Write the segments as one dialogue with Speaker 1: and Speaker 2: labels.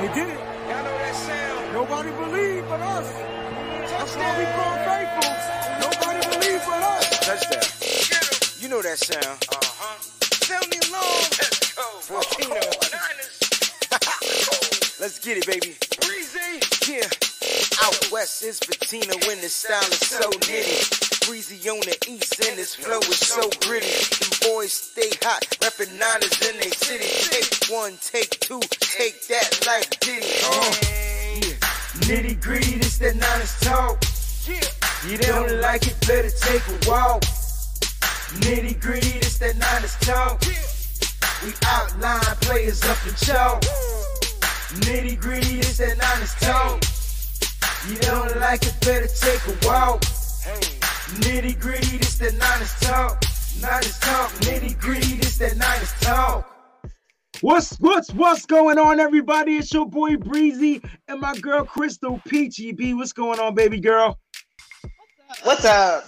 Speaker 1: They did it.
Speaker 2: Y'all know that sound.
Speaker 1: Nobody believed but us. That's why we call faithful. Nobody believed but us.
Speaker 2: Touchdown. You know that sound. Uh-huh. Sound the alarm. Let's go. Volcano. Let's get it, baby. Breezy. Yeah. Out west is patina when the style is so nitty. Breezy on the east and his flow is so gritty. Them boys stay hot, reppin' niners in they city. Take one, take two, take that like Diddy. Uh, yeah. Nitty gritty, this that niners talk. You don't like it, better take a walk. Nitty gritty, this that niners talk. We outline players up in chalk. Nitty gritty, this that niners talk. You don't like it, better take a walk. Nitty gritty, this that niners talk. Niners talk, nitty gritty, this that niners talk.
Speaker 1: What's what's what's going on, everybody? It's your boy Breezy and my girl Crystal Peachy B. What's going on, baby girl?
Speaker 3: What's up?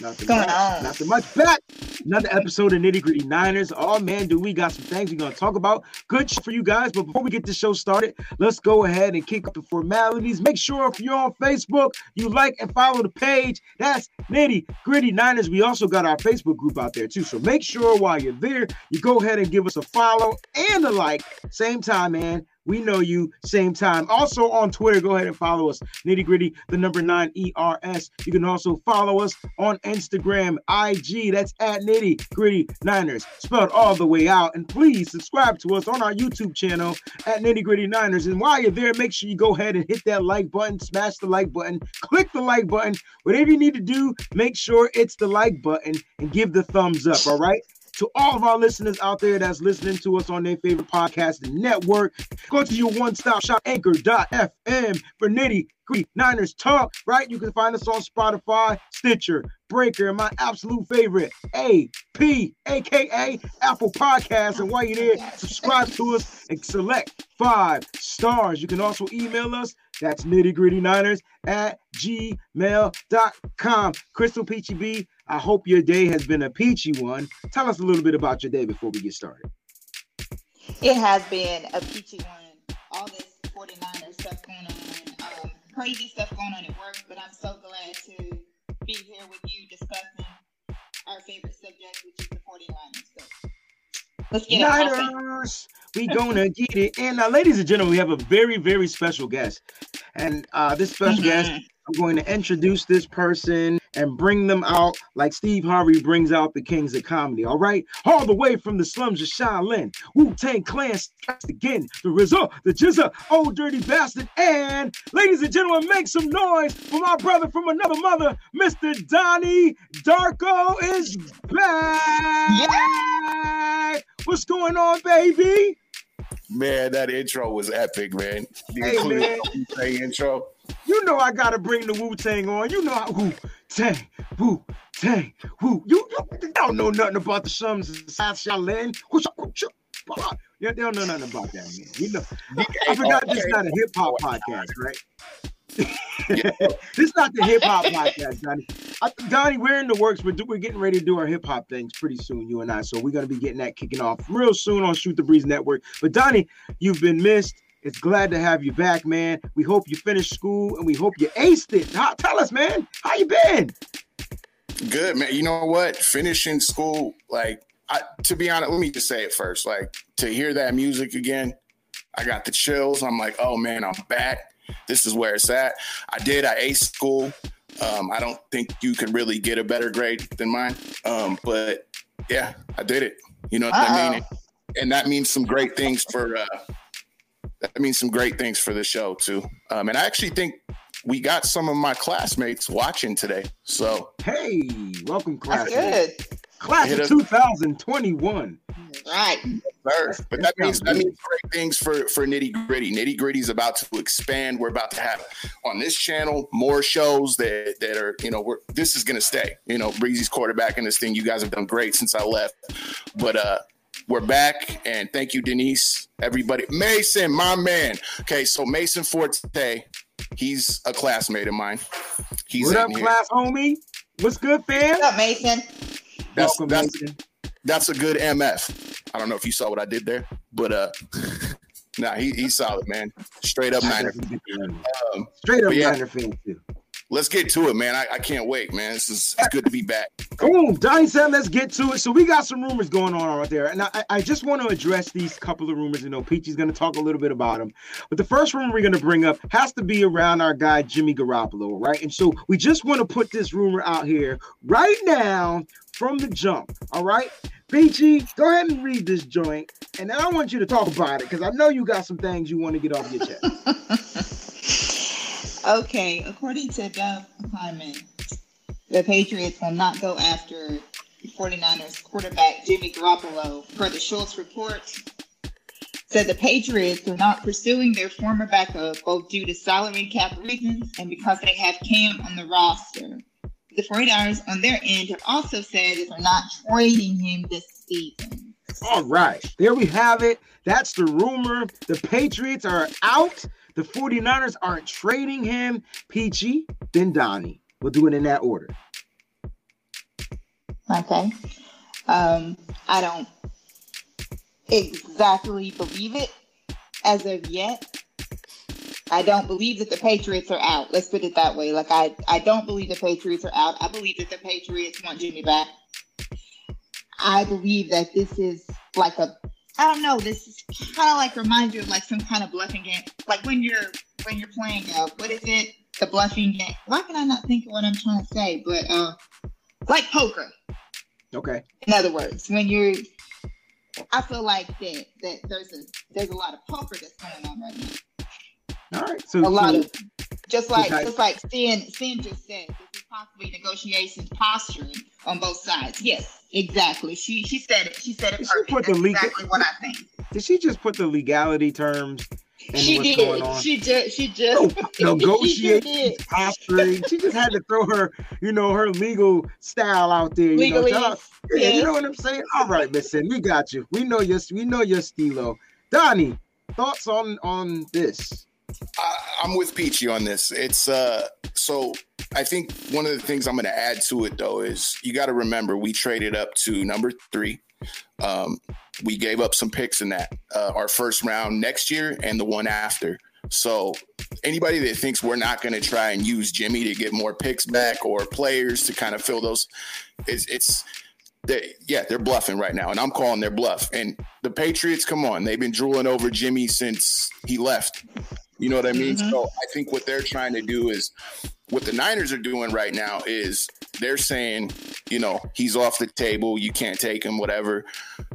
Speaker 1: Nothing
Speaker 3: going
Speaker 1: much.
Speaker 3: on?
Speaker 1: Nothing much. Back another episode of Nitty Gritty Niners. Oh man, do we got some things we're gonna talk about? Good for you guys. But before we get this show started, let's go ahead and kick up the formalities. Make sure if you're on Facebook, you like and follow the page. That's Nitty Gritty Niners. We also got our Facebook group out there too. So make sure while you're there, you go ahead and give us a follow and a like. Same time, man. We know you, same time. Also on Twitter, go ahead and follow us, nitty gritty, the number nine ERS. You can also follow us on Instagram, IG, that's at nitty gritty Niners, spelled all the way out. And please subscribe to us on our YouTube channel at nitty gritty Niners. And while you're there, make sure you go ahead and hit that like button, smash the like button, click the like button. Whatever you need to do, make sure it's the like button and give the thumbs up, all right? To all of our listeners out there that's listening to us on their favorite podcasting network. Go to your one-stop shop, anchor.fm for nitty gritty Niners talk, right? You can find us on Spotify, Stitcher, Breaker, and my absolute favorite, AP, aka Apple Podcasts. And while you're there, subscribe to us and select five stars. You can also email us. That's nitty gritty Niners at gmail.com. Crystal Peachy B, I hope your day has been a peachy one. Tell us a little bit about your day before we get started.
Speaker 3: It has been a peachy one. All this 49er stuff going on, um, crazy stuff going on at work, but I'm so glad to be here with you discussing our favorite subject, which is the 49ers. So let's get.
Speaker 1: Niners, we gonna get it. And now, ladies and gentlemen, we have a very, very special guest. And uh, this special guest,
Speaker 3: Mhm.
Speaker 1: I'm going to introduce this person and bring them out like Steve Harvey brings out the kings of comedy. All right, all the way from the slums of Shaolin, Wu Tang Clan strikes again. The result, the GZA, old dirty bastard. And ladies and gentlemen, make some noise for my brother from another mother, Mr. Donnie Darko is back. What's going on, baby?
Speaker 4: Man, that intro was epic, man. The
Speaker 1: Hey, man.
Speaker 4: intro.
Speaker 1: You know I gotta bring the Wu Tang on. You know how Wu Tang, Wu Tang, Wu. You, you don't know nothing about the slums of South Shaolin. Yeah, they don't know nothing about that, man. You know, I forgot this is not a hip hop podcast, right? this is not the hip hop podcast, Donnie. I, uh, Donnie, we're in the works. We're, do, we're getting ready to do our hip hop things pretty soon, you and I. So we're gonna be getting that kicking off real soon on Shoot the Breeze Network. But Donnie, you've been missed. It's glad to have you back, man. We hope you finished school and we hope you aced it. How, tell us, man, how you been?
Speaker 4: Good, man. You know what? Finishing school, like, I, to be honest, let me just say it first. Like, to hear that music again, I got the chills. I'm like, oh man, I'm back. This is where it's at. I did. I aced school. Um, I don't think you can really get a better grade than mine. Um, but yeah, I did it. You know what I mean? And that means some great things for. Uh, that means some great things for the show too. Um, and I actually think we got some of my classmates watching today. So
Speaker 1: Hey, welcome, class.
Speaker 3: That's good.
Speaker 1: Class of 2021.
Speaker 3: Right.
Speaker 4: Sir. But that
Speaker 1: That
Speaker 4: means that means great things for for nitty gritty. Nitty gritty is about to expand. We're about to have on this channel more shows that that are you know we're this is gonna stay. You know, Breezy's quarterback in this thing. You guys have done great since I left, but uh. We're back, and thank you, Denise. Everybody, Mason, my man. Okay, so Mason Forte, he's a classmate of mine. He's
Speaker 1: what up,
Speaker 4: here.
Speaker 1: class homie? What's good, fam?
Speaker 3: What's up, Mason?
Speaker 4: That's,
Speaker 1: welcome,
Speaker 4: that's,
Speaker 1: Mason.
Speaker 4: that's a good MF. I don't know if you saw what I did there, but uh, Nah, he, he's solid, man. Straight up Niner.
Speaker 1: Um, Straight up yeah, Niner fan too.
Speaker 4: Let's get to it, man. I, I can't wait, man. This is it's good to be back.
Speaker 1: Boom. Donnie said, let's get to it. So we got some rumors going on out there. And I, I just want to address these couple of rumors. You know, Peachy's going to talk a little bit about them. But the first rumor we're going to bring up has to be around our guy, Jimmy Garoppolo, right? And so we just want to put this rumor out here right now from the jump. All right. Peachy, go ahead and read this joint, and then I want you to talk about it because I know you got some things you want to get off your chest.
Speaker 3: okay, according to Doug Hyman, the Patriots will not go after 49ers quarterback Jimmy Garoppolo per the Schultz report. Said the Patriots are not pursuing their former backup both due to salary cap reasons and because they have Cam on the roster the 49ers on their end have also said that they're not trading him this season.
Speaker 1: All right. There we have it. That's the rumor. The Patriots are out. The 49ers aren't trading him. Peachy, then Donnie. We'll do it in that order.
Speaker 3: Okay. Um, I don't exactly believe it as of yet. I don't believe that the Patriots are out. Let's put it that way. Like I, I don't believe the Patriots are out. I believe that the Patriots want Jimmy back. I believe that this is like a I don't know, this is kind of like reminds you of like some kind of bluffing game. Like when you're when you're playing uh what is it? The bluffing game. Why can I not think of what I'm trying to say? But uh like poker.
Speaker 1: Okay.
Speaker 3: In other words, when you're I feel like that that there's a there's a lot of poker that's going on right now.
Speaker 1: All right. So
Speaker 3: a lot so, of just like just like Sin Sin just said, this is possibly negotiations posturing on both sides. Yes, exactly. She she said it. She said it. Did perfect. She put the legal, exactly what I think.
Speaker 1: Did she just put the legality terms?
Speaker 3: she did. She just she just
Speaker 1: oh, negotiate posturing. she just had to throw her, you know, her legal style out there. You Legally, know, yeah, you know what I'm saying? All right, Miss Sin, we got you. We know your we know your stilo. Donnie, thoughts on on this?
Speaker 4: I, am with Peachy on this. It's uh so I think one of the things I'm going to add to it though is you got to remember we traded up to number three. Um, we gave up some picks in that uh, our first round next year and the one after. So anybody that thinks we're not going to try and use Jimmy to get more picks back or players to kind of fill those, it's, it's they, yeah, they're bluffing right now, and I'm calling their bluff. And the Patriots, come on, they've been drooling over Jimmy since he left. You know what I mean? Mm-hmm. So I think what they're trying to do is what the Niners are doing right now is they're saying, you know, he's off the table, you can't take him, whatever.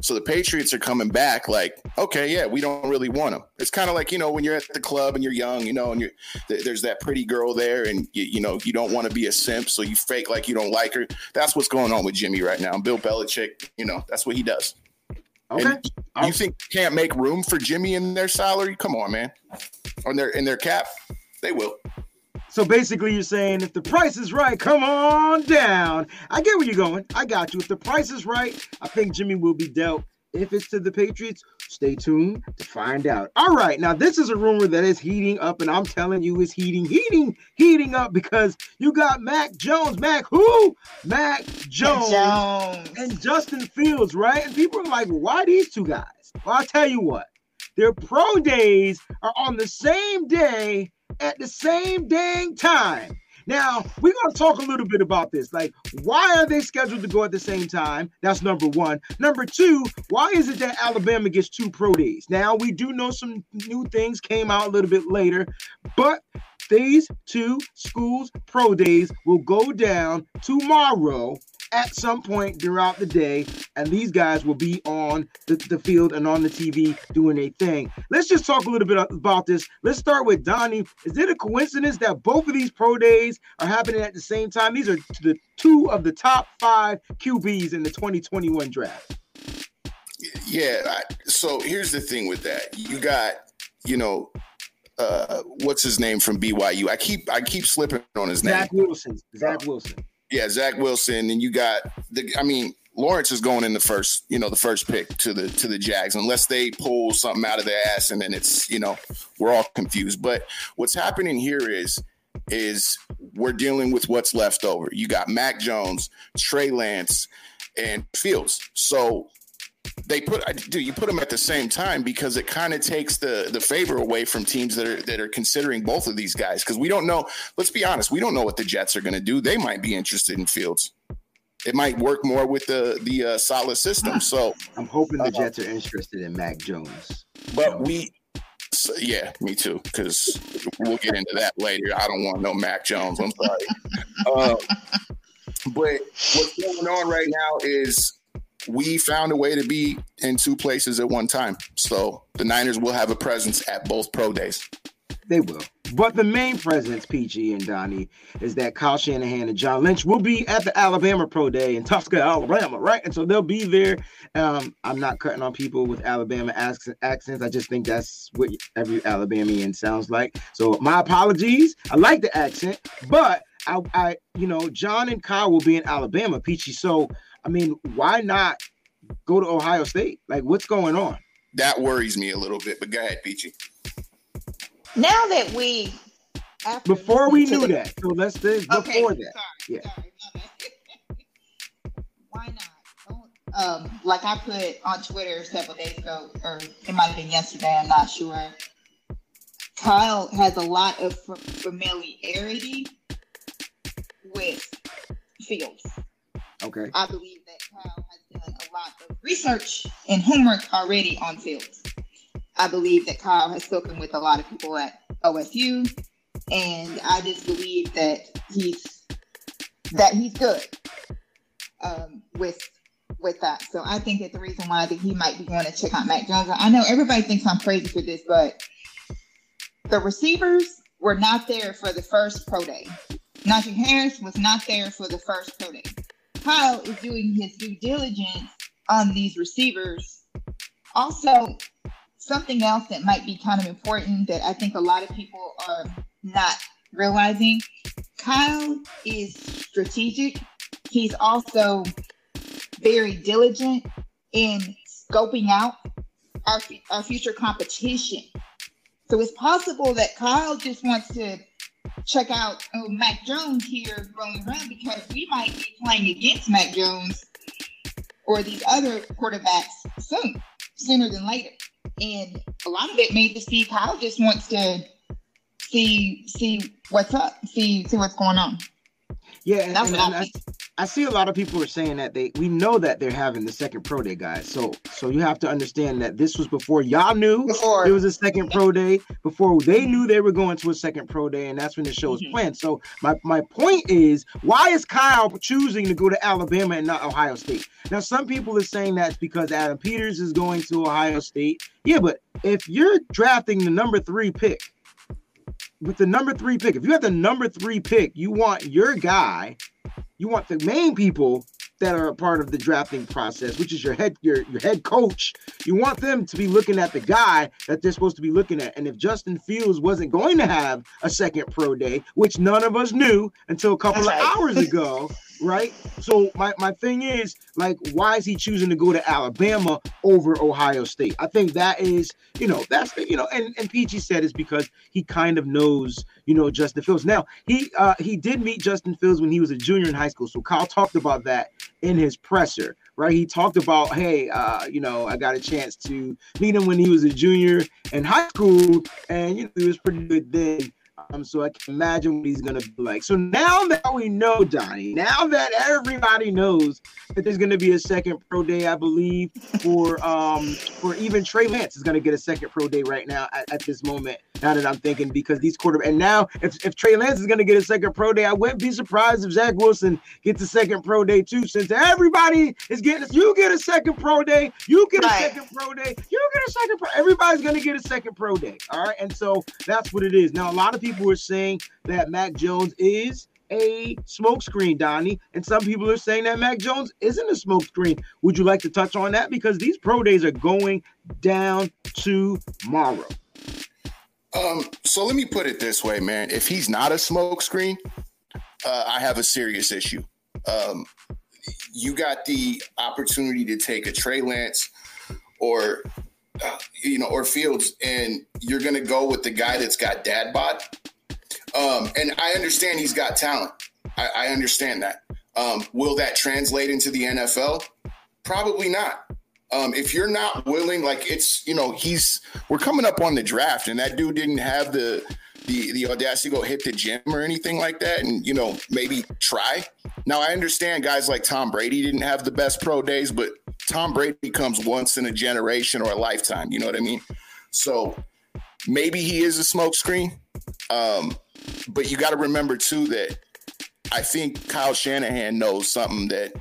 Speaker 4: So the Patriots are coming back like, okay, yeah, we don't really want him. It's kind of like, you know, when you're at the club and you're young, you know, and you're there's that pretty girl there and you, you know, you don't want to be a simp, so you fake like you don't like her. That's what's going on with Jimmy right now. Bill Belichick, you know, that's what he does. Okay. And you think can't make room for Jimmy in their salary? Come on, man. On their in their cap, they will.
Speaker 1: So basically, you're saying if the price is right, come on down. I get where you're going. I got you. If the price is right, I think Jimmy will be dealt. If it's to the Patriots, stay tuned to find out. All right, now this is a rumor that is heating up, and I'm telling you, it's heating, heating, heating up because you got Mac Jones, Mac who? Mac Jones, Jones. and Justin Fields, right? And people are like, why these two guys? Well, I'll tell you what, their pro days are on the same day at the same dang time. Now, we're going to talk a little bit about this. Like, why are they scheduled to go at the same time? That's number one. Number two, why is it that Alabama gets two pro days? Now, we do know some new things came out a little bit later, but these two schools' pro days will go down tomorrow at some point throughout the day, and these guys will be on the, the field and on the TV doing a thing. Let's just talk a little bit about this. Let's start with Donnie. Is it a coincidence that both of these pro days are happening at the same time? These are the two of the top five QBs in the 2021 draft.
Speaker 4: Yeah. So here's the thing with that. You got, you know, uh, what's his name from BYU? I keep I keep slipping on his
Speaker 1: Zach name. Zach Wilson. Zach Wilson.
Speaker 4: Yeah, Zach Wilson, and you got the. I mean, Lawrence is going in the first, you know, the first pick to the to the Jags, unless they pull something out of their ass, and then it's, you know, we're all confused. But what's happening here is is we're dealing with what's left over. You got Mac Jones, Trey Lance, and Fields. So they put do you put them at the same time because it kind of takes the the favor away from teams that are that are considering both of these guys because we don't know. Let's be honest, we don't know what the Jets are going to do. They might be interested in Fields. It might work more with the the uh, solid system. So
Speaker 1: I'm hoping the uh, Jets are interested in Mac Jones.
Speaker 4: But we, so, yeah, me too. Because we'll get into that later. I don't want no Mac Jones. I'm sorry. um, but what's going on right now is we found a way to be in two places at one time. So the Niners will have a presence at both pro days.
Speaker 1: They will. But the main presence, PG and Donnie, is that Kyle Shanahan and John Lynch will be at the Alabama Pro Day in Tuska, Alabama, right? And so they'll be there. Um, I'm not cutting on people with Alabama accents. I just think that's what every Alabamian sounds like. So my apologies. I like the accent, but I, I you know, John and Kyle will be in Alabama, Peachy. So I mean, why not go to Ohio State? Like, what's going on?
Speaker 4: That worries me a little bit, but go ahead, Peachy.
Speaker 3: Now that we
Speaker 1: before we knew the, that, so let's do before that. Sorry, yeah. Sorry,
Speaker 3: why not? Um, like I put on Twitter several days ago, or it might have been yesterday. I'm not sure. Kyle has a lot of familiarity with Fields.
Speaker 1: Okay.
Speaker 3: I believe that Kyle has done a lot of research and homework already on Fields. I believe that Kyle has spoken with a lot of people at OSU, and I just believe that he's that he's good um, with with that. So I think that the reason why think he might be going to check out Mac Jones. I know everybody thinks I'm crazy for this, but the receivers were not there for the first pro day. Najee Harris was not there for the first pro day. Kyle is doing his due diligence on these receivers. Also, something else that might be kind of important that I think a lot of people are not realizing Kyle is strategic. He's also very diligent in scoping out our, our future competition. So it's possible that Kyle just wants to check out oh, Mac Jones here rolling around because we might be playing against Mac Jones or these other quarterbacks soon, sooner than later. And a lot of it may just be Kyle just wants to see see what's up, see see what's going on.
Speaker 1: Yeah, and, that's and, what I, I see a lot of people are saying that they we know that they're having the second pro day, guys. So so you have to understand that this was before y'all knew before. it was a second pro day, before they knew they were going to a second pro day, and that's when the show was mm-hmm. planned. So my, my point is, why is Kyle choosing to go to Alabama and not Ohio State? Now some people are saying that's because Adam Peters is going to Ohio State. Yeah, but if you're drafting the number three pick with the number three pick, if you have the number three pick, you want your guy you want the main people that are a part of the drafting process, which is your head your your head coach. You want them to be looking at the guy that they're supposed to be looking at. And if Justin Fields wasn't going to have a second pro day, which none of us knew until a couple That's of right. hours ago, right? So my, my thing is like, why is he choosing to go to Alabama over Ohio State? I think that is, you know, that's you know, and and PG said is because he kind of knows, you know, Justin Fields. Now he uh he did meet Justin Fields when he was a junior in high school. So Kyle talked about that in his presser, right? He talked about, hey, uh, you know, I got a chance to meet him when he was a junior in high school, and you know, he was pretty good then. Um, so I can imagine what he's gonna be like. So now that we know, Donnie, now that everybody knows that there's gonna be a second pro day, I believe, for um for even Trey Lance is gonna get a second pro day right now at, at this moment. Now that I'm thinking, because these quarter and now if, if Trey Lance is gonna get a second pro day, I wouldn't be surprised if Zach Wilson gets a second pro day too. Since everybody is getting you get a second pro day, you get a right. second pro day, you get a second pro. Everybody's gonna get a second pro day. All right, and so that's what it is. Now a lot of people are saying that Mac Jones is a smokescreen, Donnie, and some people are saying that Mac Jones isn't a smokescreen. Would you like to touch on that? Because these pro days are going down tomorrow.
Speaker 4: Um, so let me put it this way, man. If he's not a smokescreen, uh, I have a serious issue. Um, you got the opportunity to take a Trey Lance or uh, you know, or Fields, and you're going to go with the guy that's got dad bod. Um, and I understand he's got talent. I, I understand that. Um, will that translate into the NFL? Probably not. Um, if you're not willing, like it's you know he's we're coming up on the draft, and that dude didn't have the the the audacity to go hit the gym or anything like that, and you know maybe try. Now I understand guys like Tom Brady didn't have the best pro days, but Tom Brady comes once in a generation or a lifetime. You know what I mean? So maybe he is a smokescreen, um, but you got to remember too that I think Kyle Shanahan knows something that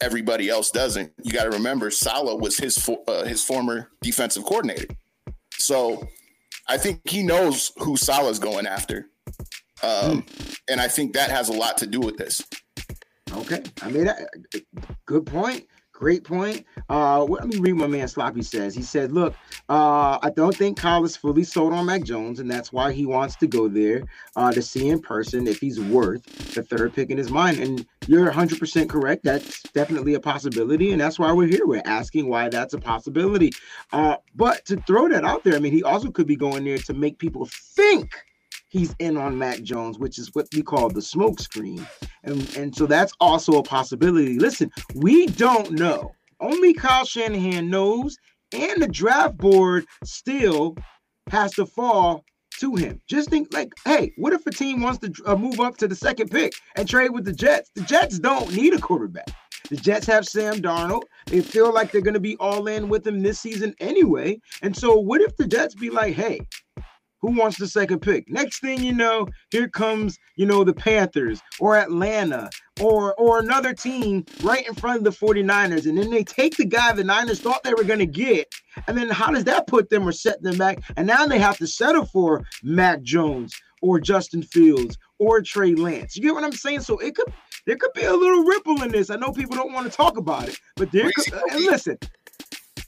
Speaker 4: everybody else doesn't. You got to remember Saleh was his uh, his former defensive coordinator, so I think he knows who Saleh's going after, um, hmm. and I think that has a lot to do with this.
Speaker 1: Okay, I mean, good point. Great point. Uh, let me read what my man Sloppy says. He said, "Look, uh, I don't think Kyle is fully sold on Mac Jones, and that's why he wants to go there uh, to see in person if he's worth the third pick in his mind." And you're 100% correct. That's definitely a possibility, and that's why we're here. We're asking why that's a possibility. Uh, but to throw that out there, I mean, he also could be going there to make people think he's in on Mac Jones, which is what we call the smoke screen. And, and so that's also a possibility. Listen, we don't know. Only Kyle Shanahan knows, and the draft board still has to fall to him. Just think like, hey, what if a team wants to uh, move up to the second pick and trade with the Jets? The Jets don't need a quarterback. The Jets have Sam Darnold. They feel like they're going to be all in with him this season anyway. And so, what if the Jets be like, hey, who wants the second pick? Next thing you know, here comes, you know, the Panthers or Atlanta or or another team right in front of the 49ers. And then they take the guy the Niners thought they were going to get. And then how does that put them or set them back? And now they have to settle for Mac Jones or Justin Fields or Trey Lance. You get what I'm saying? So it could there could be a little ripple in this. I know people don't want to talk about it, but there could, and listen,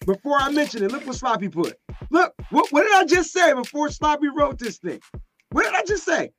Speaker 1: before I mention it, look what Sloppy put. Look, what, what did I just say before Sloppy wrote this thing? What did I just say?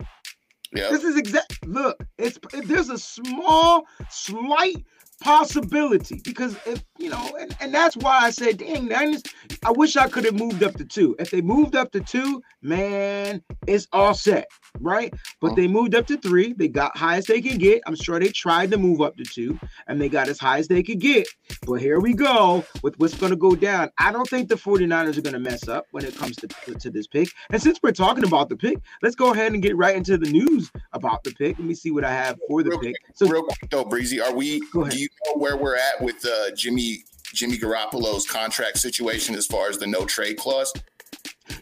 Speaker 1: Yeah. This is exact. Look, it's there's a small, slight possibility because if you know, and, and that's why I said, dang, Niners, I wish I could have moved up to two. If they moved up to two, man, it's all set, right? But oh. they moved up to three. They got highest they can get. I'm sure they tried to move up to two, and they got as high as they could get. But here we go with what's going to go down. I don't think the 49ers are going to mess up when it comes to, to, this pick. And since we're talking about the pick, let's go ahead and get right into the news about the pick. Let me see what I have for the
Speaker 4: real
Speaker 1: pick.
Speaker 4: So, real quick though, Breezy, are we? Do you know where we're at with uh, Jimmy Jimmy Garoppolo's contract situation as far as the no trade clause?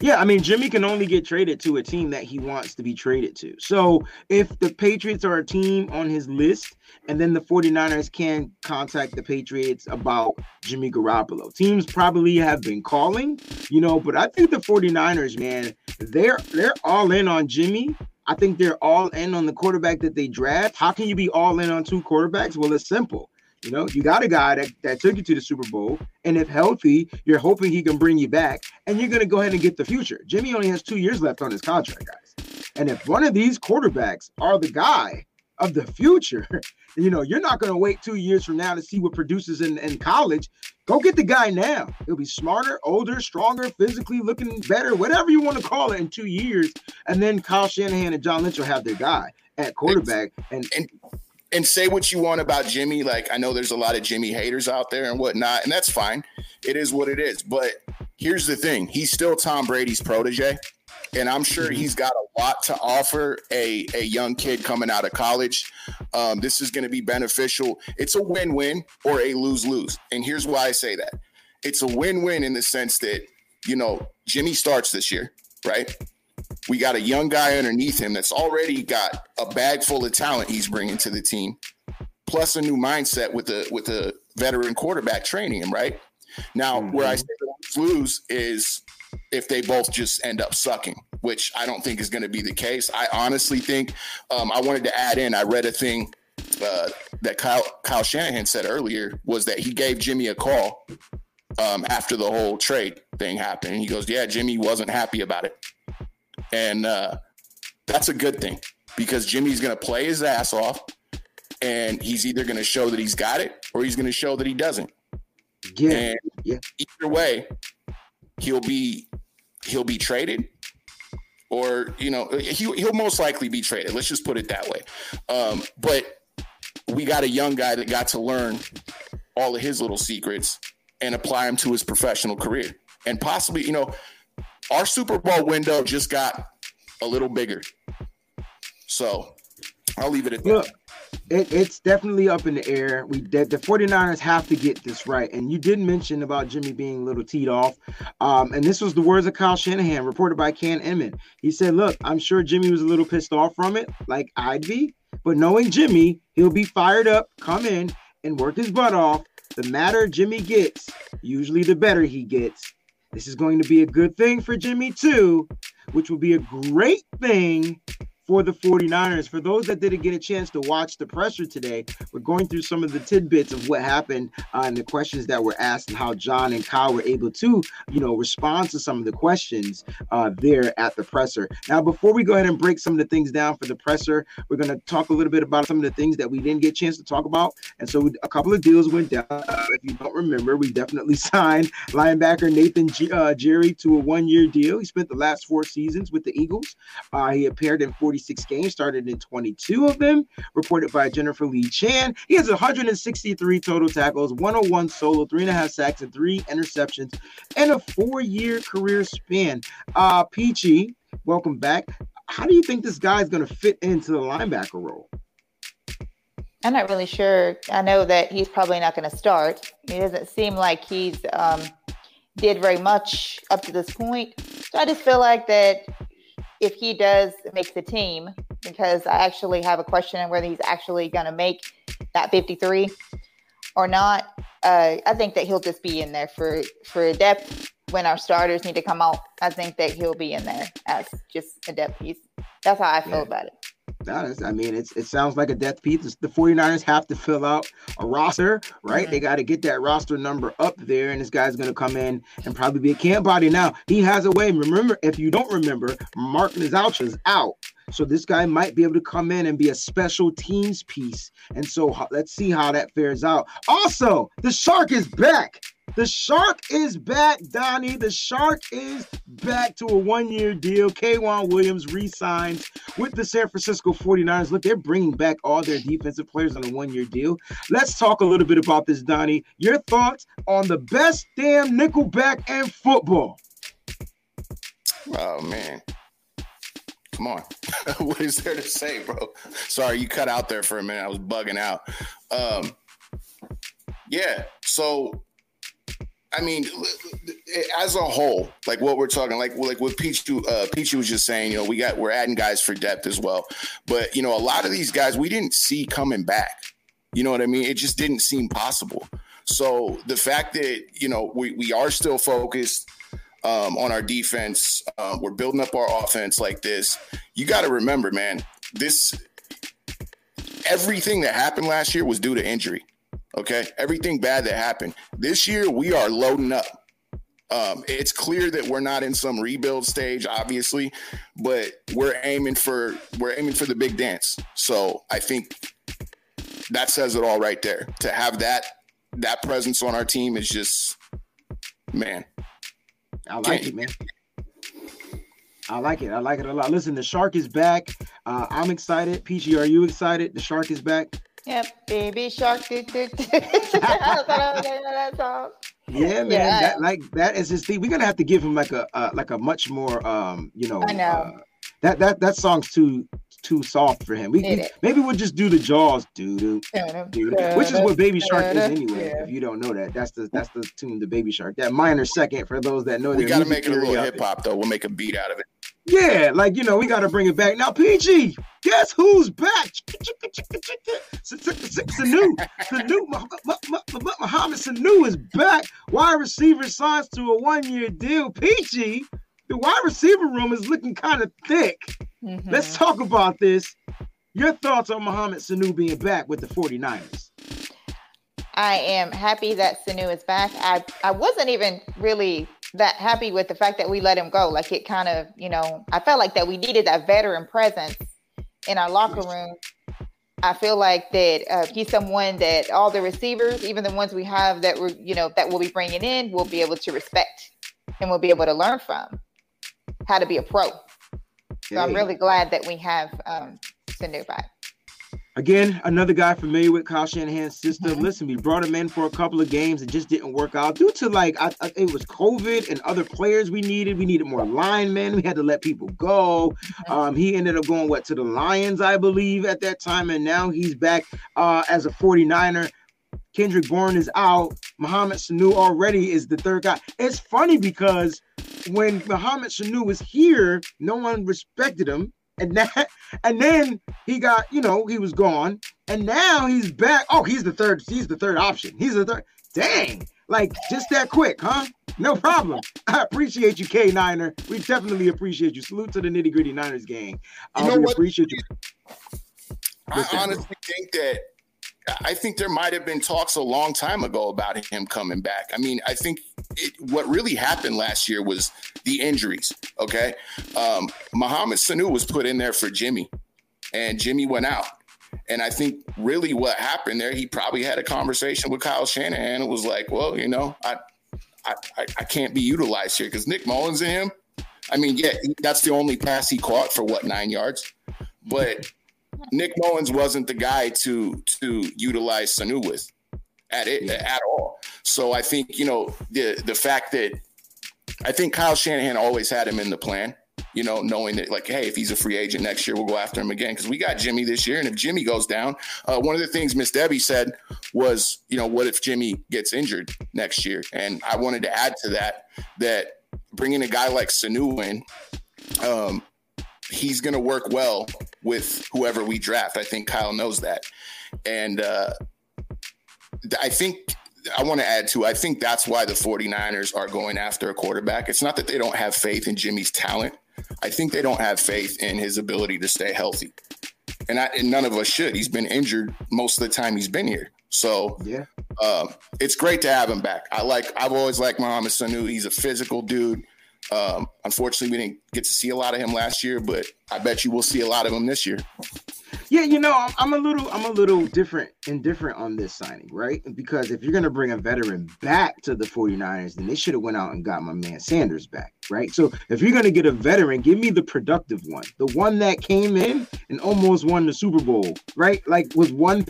Speaker 1: Yeah, I mean, Jimmy can only get traded to a team that he wants to be traded to. So if the Patriots are a team on his list, and then the 49ers can contact the Patriots about Jimmy Garoppolo. Teams probably have been calling, you know, but I think the 49ers, man, they're they're all in on Jimmy. I think they're all in on the quarterback that they draft. How can you be all in on two quarterbacks? Well, it's simple. You know, you got a guy that, that took you to the Super Bowl, and if healthy, you're hoping he can bring you back, and you're going to go ahead and get the future. Jimmy only has two years left on his contract, guys. And if one of these quarterbacks are the guy of the future, you know, you're not going to wait two years from now to see what produces in, in college. Go get the guy now. He'll be smarter, older, stronger, physically looking better, whatever you want to call it in two years. And then Kyle Shanahan and John Lynch will have their guy at quarterback. And,
Speaker 4: and and say what you want about Jimmy. Like I know there's a lot of Jimmy haters out there and whatnot, and that's fine. It is what it is. But here's the thing: he's still Tom Brady's protege, and I'm sure mm-hmm. he's got a lot to offer a a young kid coming out of college. Um, this is going to be beneficial. It's a win-win or a lose-lose, and here's why I say that: it's a win-win in the sense that you know Jimmy starts this year, right? We got a young guy underneath him that's already got a bag full of talent he's bringing to the team, plus a new mindset with a with a veteran quarterback training him. Right now, mm-hmm. where I say lose is if they both just end up sucking, which I don't think is going to be the case. I honestly think um, I wanted to add in. I read a thing uh, that Kyle Kyle Shanahan said earlier was that he gave Jimmy a call um, after the whole trade thing happened, and he goes, "Yeah, Jimmy wasn't happy about it." And uh, that's a good thing because Jimmy's going to play his ass off and he's either going to show that he's got it or he's going to show that he doesn't. Yeah. And yeah. either way, he'll be he'll be traded or you know he, he'll most likely be traded let's just put it that way um, but we got a young guy that got to learn all of his little secrets and apply them to his professional career. And possibly, you know, our Super Bowl window just got a little bigger. So I'll leave it at that.
Speaker 1: Look, it, it's definitely up in the air. We the, the 49ers have to get this right. And you did mention about Jimmy being a little teed off. Um, and this was the words of Kyle Shanahan, reported by Cam Inman. He said, Look, I'm sure Jimmy was a little pissed off from it, like I'd be. But knowing Jimmy, he'll be fired up, come in, and work his butt off. The madder Jimmy gets, usually the better he gets. This is going to be a good thing for Jimmy, too, which will be a great thing for the 49ers. For those that didn't get a chance to watch the presser today, we're going through some of the tidbits of what happened uh, and the questions that were asked and how John and Kyle were able to, you know, respond to some of the questions uh, there at the presser. Now, before we go ahead and break some of the things down for the presser, we're going to talk a little bit about some of the things that we didn't get a chance to talk about. And so a couple of deals went down. If you don't remember, we definitely signed linebacker Nathan G- uh, Gerry to a one-year deal. He spent the last four seasons with the Eagles. Uh, he appeared in 40 46 games, started in 22 of them, reported by Jennifer Lee Chan. He has 163 total tackles, 101 solo, three and a half sacks, and three interceptions, and a four-year career span. Uh, Peachy, welcome back. How do you think this guy is going to fit into the linebacker role?
Speaker 3: I'm not really sure. I know that he's probably not going to start. It doesn't seem like he's um, did very much up to this point. So I just feel like that if he does make the team, because I actually have a question on whether he's actually going to make that 53 or not. Uh, I think that he'll just be in there for for a depth when our starters need to come out. I think that he'll be in there as just a depth piece. That's how I feel yeah. about it.
Speaker 1: That is, I mean, it's it sounds like a death piece. The 49ers have to fill out a roster, right? Mm-hmm. They got to get that roster number up there, and this guy's going to come in and probably be a camp body. Now, he has a way. Remember, if you don't remember, Mark is out. So this guy might be able to come in and be a special teams piece. And so let's see how that fares out. Also, the shark is back. The Shark is back, Donnie. The Shark is back to a one year deal. K'Waun Williams re signs with the San Francisco 49ers. Look, they're bringing back all their defensive players on a one year deal. Let's talk a little bit about this, Donnie. Your thoughts on the best damn nickelback in football?
Speaker 4: Oh, man. Come on. what is there to say, bro? Sorry, you cut out there for a minute. I was bugging out. Um, yeah, so I mean, as a whole, like what we're talking, like like what Peach uh, Peachy was just saying, you know, we got we're adding guys for depth as well, but you know, a lot of these guys we didn't see coming back. You know what I mean? It just didn't seem possible. So the fact that you know we we are still focused um, on our defense, uh, we're building up our offense like this. You got to remember, man, this everything that happened last year was due to injury. Okay. Everything bad that happened. This year, we are loading up. Um, it's clear that we're not in some rebuild stage, obviously, but we're aiming for we're aiming for the big dance. So I think that says it all right there. To have that that presence on our team is just man.
Speaker 1: I like it, man. I like it. I like it a lot. Listen, the shark is back. Uh, I'm excited. PG, are you excited? The shark is back.
Speaker 3: Yep, baby shark. do do do. yeah,
Speaker 1: man. Yeah. That like that is his thing. We're gonna have to give him like a uh, like a much more um, you know,
Speaker 3: I know. Uh,
Speaker 1: that that that song's too too soft for him. We, we maybe we'll just do the jaws, doo doo, which is what Baby Shark is anyway. Yeah. If you don't know that, that's the that's the tune, the Baby Shark. That minor second for those that know.
Speaker 4: We got to make it a little hip hop though. We'll make a beat out of it.
Speaker 1: Yeah, like you know, we got to bring it back now. PG, guess who's back? Sanu, Sanu, Mohamed Sanu is back. Wide receiver signs to a one-year deal. PG, the wide receiver room is looking kind of thick. Mm-hmm. Let's talk about this. Your thoughts on Mohamed Sanu being back with the 49ers?
Speaker 3: I am happy that Sanu is back. I, I wasn't even really that happy with the fact that we let him go. Like it kind of, you know, I felt like that we needed that veteran presence in our locker room. I feel like that uh, he's someone that all the receivers, even the ones we have that we're, you know, that we'll be bringing in, will be able to respect and we'll be able to learn from how to be a pro. So I'm really glad that we have um, Sanu back.
Speaker 1: Again, another guy familiar with Kyle Shanahan's system. Mm-hmm. Listen, we brought him in for a couple of games. It just didn't work out due to like I, I, it was COVID and other players we needed. We needed more linemen. We had to let people go. Mm-hmm. Um, he ended up going what to the Lions, I believe, at that time, and now he's back uh, as a 49er. Kendrick Bourne is out. Mohamed Sanu already is the third guy. It's funny because when Mohamed Sanu was here, no one respected him and that and then he got you know he was gone. And now he's back. Oh he's the third he's the third option. He's the third dang. Like just that quick huh? No problem. I appreciate you k niner we definitely appreciate you. Salute to the nitty gritty niners gang. Uh, you know we what? appreciate you.
Speaker 4: I honestly think that I think there might have been talks a long time ago about him coming back. I mean, I think it, what really happened last year was the injuries. Okay, um, Mohamed Sanu was put in there for Jimmy, and Jimmy went out. And I think really what happened there, he probably had a conversation with Kyle Shanahan it was like, "Well, you know, I, I, I can't be utilized here because Nick Mullens and him. I mean, yeah, that's the only pass he caught for what nine yards, but." Nick Mullens wasn't the guy to to utilize Sanu with at it yeah. at all. So I think you know the the fact that I think Kyle Shanahan always had him in the plan. You know, knowing that like, hey, if he's a free agent next year, we'll go after him again because we got Jimmy this year, and if Jimmy goes down, uh, one of the things Miss Debbie said was, you know, what if Jimmy gets injured next year? And I wanted to add to that that bringing a guy like Sanu in, um, he's going to work well with whoever we draft. I think Kyle knows that. And uh, I think I want to add to, I think that's why the 49ers are going after a quarterback. It's not that they don't have faith in Jimmy's talent. I think they don't have faith in his ability to stay healthy. And, I, and none of us should. He's been injured most of the time he's been here. So
Speaker 1: yeah,
Speaker 4: uh, it's great to have him back. I like. I've always liked Mohamed Sanu. He's a physical dude. Um, unfortunately, we didn't get to see a lot of him last year, but I bet you we'll see a lot of him this year.
Speaker 1: Yeah, you know, I'm, I'm, a little, I'm a little different, indifferent on this signing, right? Because if you're gonna bring a veteran back to the 49ers, then they should have went out and got my man Sanders back, right? So if you're gonna get a veteran, give me the productive one, the one that came in and almost won the Super Bowl, right? Like was one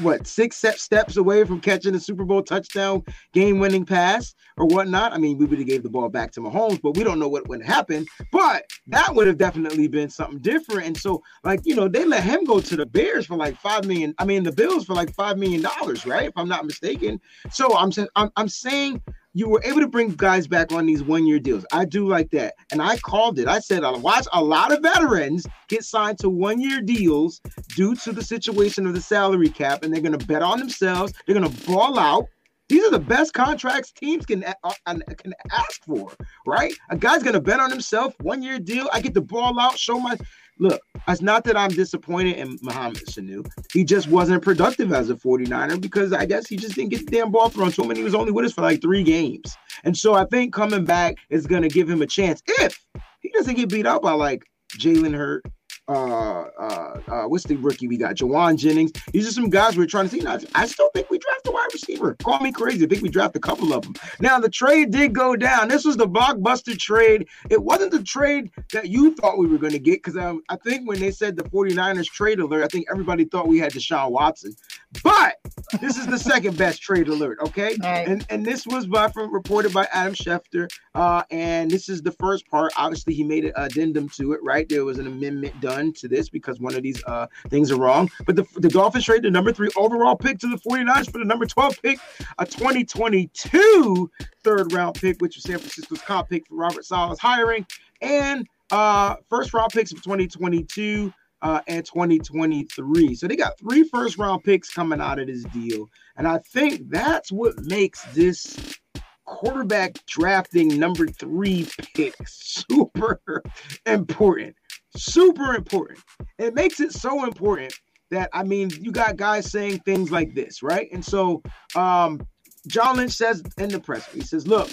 Speaker 1: what six steps away from catching a Super Bowl touchdown, game-winning pass or whatnot. I mean, we would have gave the ball back to Mahomes, but we don't know what would happen. But that would have definitely been something different. And so, like you know, they let him go to the Bears for like five million. I mean, the Bills for like five million dollars, right? If I'm not mistaken. So I'm I'm, I'm saying you were able to bring guys back on these one year deals. I do like that. And I called it. I said, I watch a lot of veterans get signed to one year deals due to the situation of the salary cap, and they're going to bet on themselves. They're going to ball out. These are the best contracts teams can uh, can ask for, right? A guy's gonna bet on himself, one year deal. I get the ball out, show my Look, it's not that I'm disappointed in Mohamed Sanu. He just wasn't productive as a 49er because I guess he just didn't get the damn ball thrown to him and he was only with us for like three games. And so I think coming back is going to give him a chance if he doesn't get beat up by like Jalen Hurd uh, uh, uh, what's the rookie we got? Jauan Jennings. These are some guys we're trying to see. Now, I still think we draft a wide receiver. Call me crazy. I think we draft a couple of them. Now, the trade did go down. This was the blockbuster trade. It wasn't the trade that you thought we were going to get because um, I think when they said the 49ers trade alert, I think everybody thought we had Deshaun Watson. But this is the second best trade alert, okay? Right. And and this was by from reported by Adam Schefter. Uh, and this is the first part. Obviously, he made an addendum to it, right? There was an amendment done to this because one of these uh, things are wrong. But the, the Dolphins traded the number three overall pick to the 49ers for the number 12 pick, a 2022 third round pick, which was San Francisco's comp pick for Robert Saleh's hiring, and uh, first round picks of 2022 uh, and 2023. So they got three first round picks coming out of this deal. And I think that's what makes this quarterback drafting number three pick super important super important. It makes it so important that I mean, you got guys saying things like this, right? And so um John Lynch says in the press, he says, look,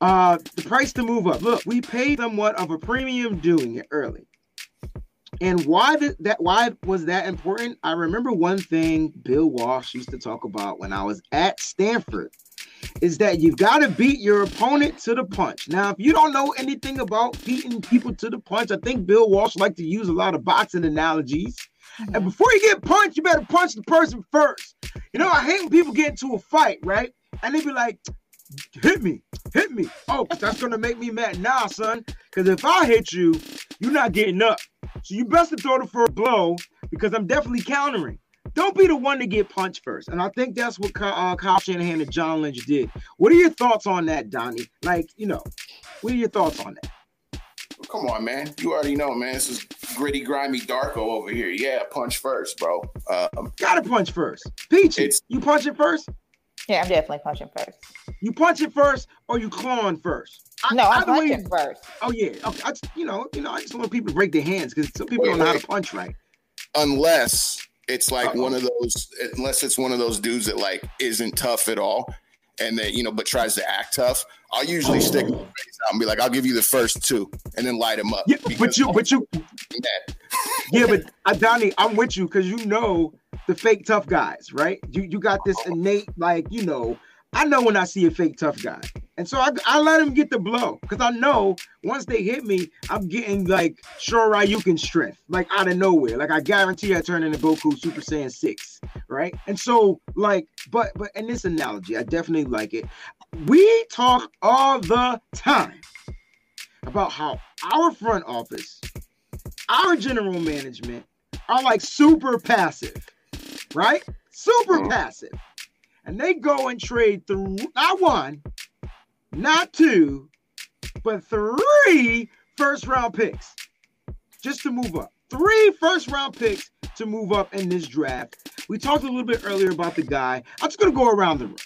Speaker 1: uh the price to move up. Look, we paid somewhat of a premium doing it early. And why did that why was that important? I remember one thing Bill Walsh used to talk about when I was at Stanford is that you've got to beat your opponent to the punch. Now, if you don't know anything about beating people to the punch, I think Bill Walsh liked to use a lot of boxing analogies. And
Speaker 3: Mhm.
Speaker 1: before you get punched, you better punch the person first. You know, I hate when people get into a fight, right? And they be like, hit me, hit me. Oh, that's gonna make me mad. Nah, son. Because if I hit you, you're not getting up. So you best to throw the first blow because I'm definitely countering. Don't be the one to get punched first. And I think that's what uh, Kyle Shanahan and John Lynch did. What are your thoughts on that, Donnie? Like, you know, what are your thoughts on that?
Speaker 4: Come on, man. You already know, man. This is gritty, grimy Darko over here. Yeah, punch first, bro. Um,
Speaker 1: Gotta punch first. Peachy, you punch it first?
Speaker 3: Yeah, I'm definitely punching first.
Speaker 1: You punch it first or you clawing first? I-
Speaker 3: No, I'm
Speaker 1: either way-
Speaker 3: punching first.
Speaker 1: Oh yeah, okay. I just, you know, you know, I just want people to break their hands because some people
Speaker 4: Wait,
Speaker 1: don't know how to punch right.
Speaker 4: unless it's like
Speaker 1: Uh-oh.
Speaker 4: one of those, unless it's one of those dudes that like isn't tough at all, and that you know, but tries to act tough. I'll usually stick my face out and be like, "I'll give you the first two, and then light them up."
Speaker 1: Yeah, but you, but you,
Speaker 4: that-
Speaker 1: yeah, but uh, Donnie, I'm with you because you know the fake tough guys, right? You you got this innate, like you know, I know when I see a fake tough guy, and so I, I let him get the blow because I know once they hit me, I'm getting like Shoryuken strength, like out of nowhere. Like I guarantee I turn into Goku Super Saiyan six, right? And so like, but but in this analogy, I definitely like it. We talk all the time about how our front office, our general management are like super passive, right? Super
Speaker 4: Mhm.
Speaker 1: passive. And they go and trade through not one, not two, but three first round picks just to move up. Three first round picks to move up in this draft. We talked a little bit earlier about the guy. I'm just going to go around the room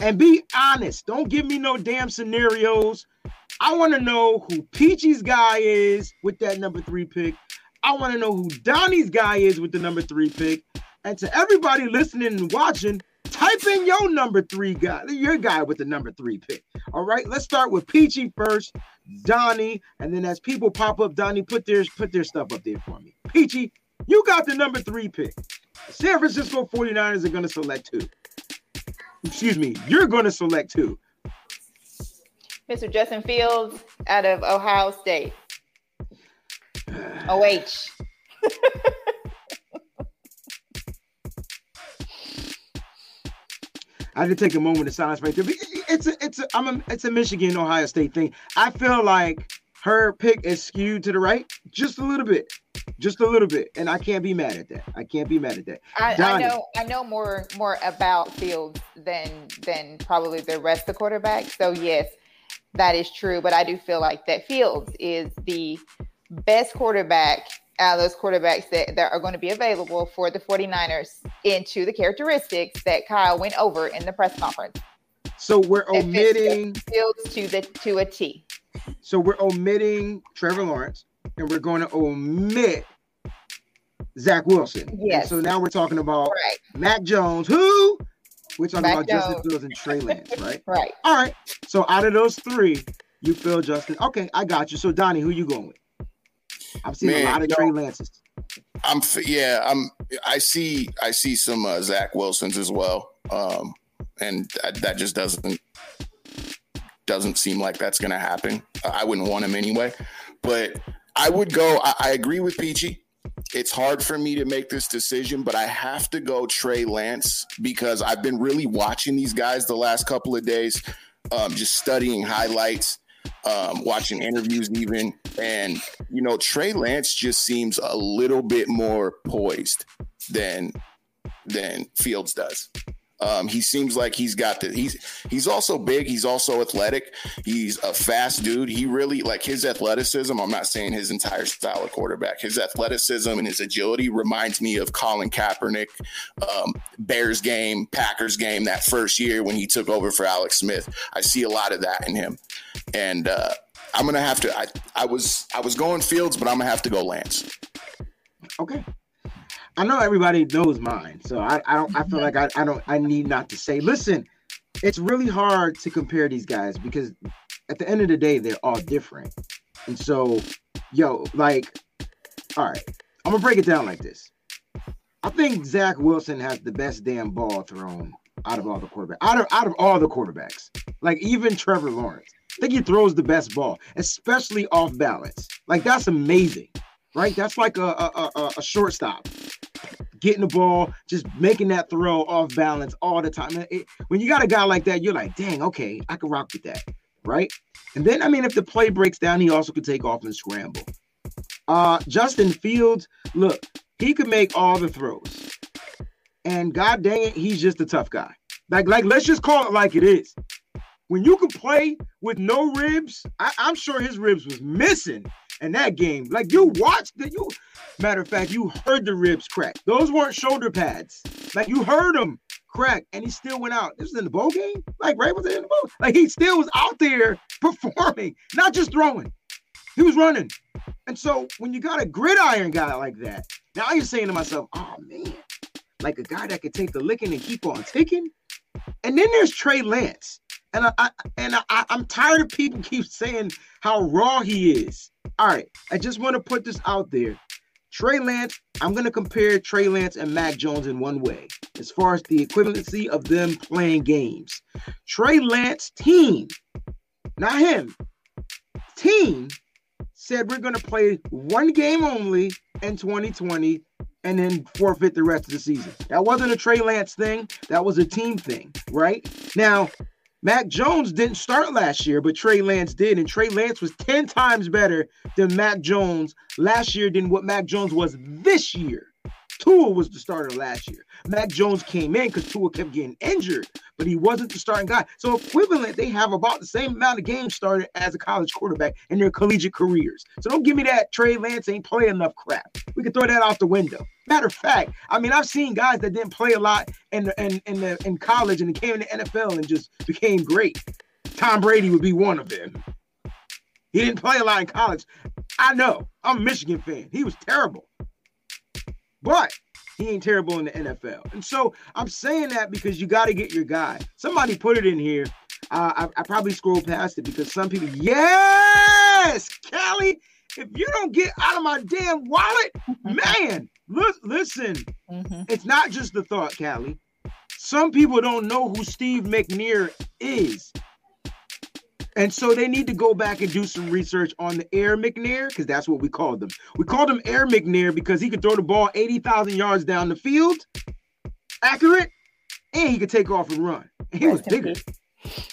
Speaker 1: and be honest. Don't give me no damn scenarios. I want to know who Peachy's guy is with that number three pick. I want to know who Donnie's guy is with the number three pick. And to everybody listening and watching, type in your number three guy, your guy with the number three pick. All right, let's start with Peachy first, Donnie, and then as people pop up, Donnie, put their put their stuff up there for me. Peachy, you got the number three pick. San Francisco 49ers are going to select two. Excuse me, you're going to select two.
Speaker 3: Mr. Justin Fields out of Ohio State. OH.
Speaker 1: I to take a moment of silence right there. But It's a, it's a, I'm a, it's a Michigan Ohio State thing. I feel like her pick is skewed to the right just a little bit, just a little bit, and I can't be mad at that. I can't be mad at that.
Speaker 3: I, I know I know more more about Fields than than probably the rest of the quarterbacks. So yes, that is true. But I do feel like that Fields is the best quarterback out of those quarterbacks that, that are going to be available for the 49ers into the characteristics that Kyle went over in the press conference.
Speaker 1: So we're omitting.
Speaker 3: Fields to the to a T.
Speaker 1: So we're omitting Trevor Lawrence, and we're going to omit Zach Wilson. And
Speaker 3: Yes.
Speaker 1: so now we're talking about
Speaker 3: Right,
Speaker 1: Mac Jones, who we're talking
Speaker 3: Mac
Speaker 1: about Justin
Speaker 3: Jones.
Speaker 1: Fields and Trey Lance, right?
Speaker 3: right.
Speaker 1: All right. So out of those three, you feel Justin. Okay, I got you. So Donnie, who you going with? I've seen
Speaker 4: Man,
Speaker 1: a lot of. Trey Lances.
Speaker 4: I'm yeah, I'm I see I see some uh, Zach Wilsons as well. Um and that, that just doesn't doesn't seem like that's going to happen. I wouldn't want him anyway. But I would go I, I agree with Peachy. It's hard for me to make this decision, but I have to go Trey Lance because I've been really watching these guys the last couple of days, um, just studying highlights, um, watching interviews, even. And, you know, Trey Lance just seems a little bit more poised than than Fields does. Um, he seems like he's got the he's he's also big. He's also athletic. He's a fast dude. He really like his athleticism. I'm not saying his entire style of quarterback. His athleticism and his agility reminds me of Colin Kaepernick, um, Bears game, Packers game that first year when he took over for Alex Smith. I see a lot of that in him, and uh, I'm gonna have to. I, I was I was going Fields, but I'm gonna have to go Lance.
Speaker 1: Okay. I know everybody knows mine, so I, I don't. I feel like I, I don't. I need not to say. Listen, it's really hard to compare these guys because at the end of the day, they're all different. And so, yo, like, all right, I'm gonna break it down like this. I think Zach Wilson has the best damn ball thrown out of all the quarterbacks. Out of out of all the quarterbacks, like even Trevor Lawrence. I think he throws the best ball, especially off balance. Like that's amazing, right? That's like a a, a, a shortstop getting the ball, just making that throw off balance all the time. It, when you got a guy like that, you're like, dang, okay, I can rock with that, right? And then, I mean, if the play breaks down, he also could take off and scramble. Uh, Justin Fields, look, he could make all the throws. And god dang it, he's just a tough guy. Like, like, let's just call it like it is. When you can play with no ribs, I, I'm sure his ribs was missing in that game. Like you watched that you matter of fact, you heard the ribs crack. Those weren't shoulder pads. Like you heard them crack, and he still went out. This was in the bowl game? Like right was it in the bowl? Like he still was out there performing, not just throwing. He was running. And so when you got a gridiron guy like that, now you're saying to myself, oh man, like a guy that could take the licking and keep on ticking. And then there's Trey Lance. And I, I and I, I'm tired of people keep saying how raw he is. All right, I just want to put this out there. Trey Lance, I'm going to compare Trey Lance and Mac Jones in one way, as far as the equivalency of them playing games. Trey Lance team, not him, team said we're going to play one game only in 2020 and then forfeit the rest of the season. That wasn't a Trey Lance thing, that was a team thing, right? Now, Mac Jones didn't start last year, but Trey Lance did. And Trey Lance was 10 times better than Mac Jones last year than what Mac Jones was this year. Tua was the starter last year. Mac Jones came in because Tua kept getting injured, but he wasn't the starting guy. So equivalent, they have about the same amount of games started as a college quarterback in their collegiate careers. So don't give me that Trey Lance ain't play enough crap. We can throw that out the window. Matter of fact, I mean I've seen guys that didn't play a lot in the, in in, the, in college and they came in the NFL and just became great. Tom Brady would be one of them. He didn't play a lot in college. I know. I'm a Michigan fan. He was terrible but he ain't terrible in the NFL. And so I'm saying that because you got to get your guy. Somebody put it in here. Uh, I, I, probably scrolled past it because some people, yes, Callie, if you don't get out of my damn wallet, man, look, listen, mm-hmm. it's not just the thought, Callie. Some people don't know who Steve McNair is. And so they need to go back and do some research on the Air McNair because that's what we called them. We called him Air McNair because he could throw the ball 80,000 yards down the field, accurate, and he could take off and run. And he Rest was bigger.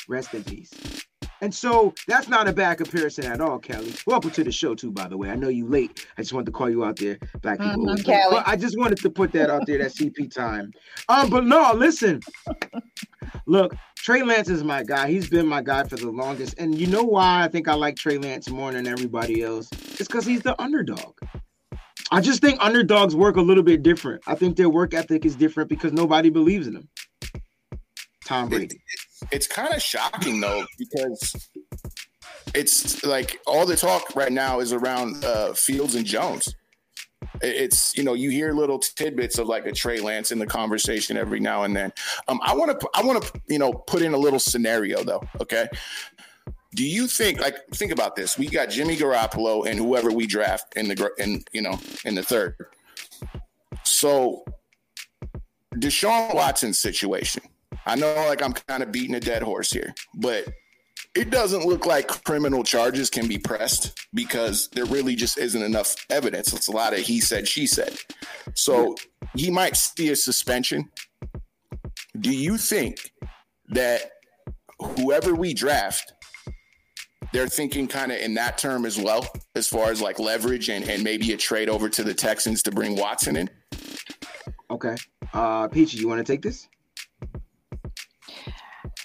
Speaker 1: Rest in peace. And so that's not a bad comparison at all, Kelly. Welcome to the show, too, by the way. I know you late. I just wanted to call you out there. Black people. Mm-hmm, but I just wanted to put that out there, that CP time. Um, but no, listen. Look, Trey Lance is my guy. He's been my guy for the longest. And you know why I think I like Trey Lance more than everybody else? It's because he's the underdog. I just think underdogs work a little bit different. I think their work ethic is different because nobody believes in them. Tom Brady.
Speaker 4: It, it's kind of shocking though because it's like all the talk right now is around uh, Fields and Jones. It's you know you hear little tidbits of like a Trey Lance in the conversation every now and then. Um, I want to I want to you know put in a little scenario though. Okay, do you think like think about this? We got Jimmy Garoppolo and whoever we draft in the in you know in the third. So Deshaun Watson's situation I know like I'm kind of beating a dead horse here, but it doesn't look like criminal charges can be pressed because there really just isn't enough evidence. It's a lot of he said, she said. So he might see a suspension. Do you think that whoever we draft, they're thinking kind of in that term as well, as far as like leverage and, and maybe a trade over to the Texans to bring Watson in?
Speaker 1: Okay. Uh Peachy, you want to take this?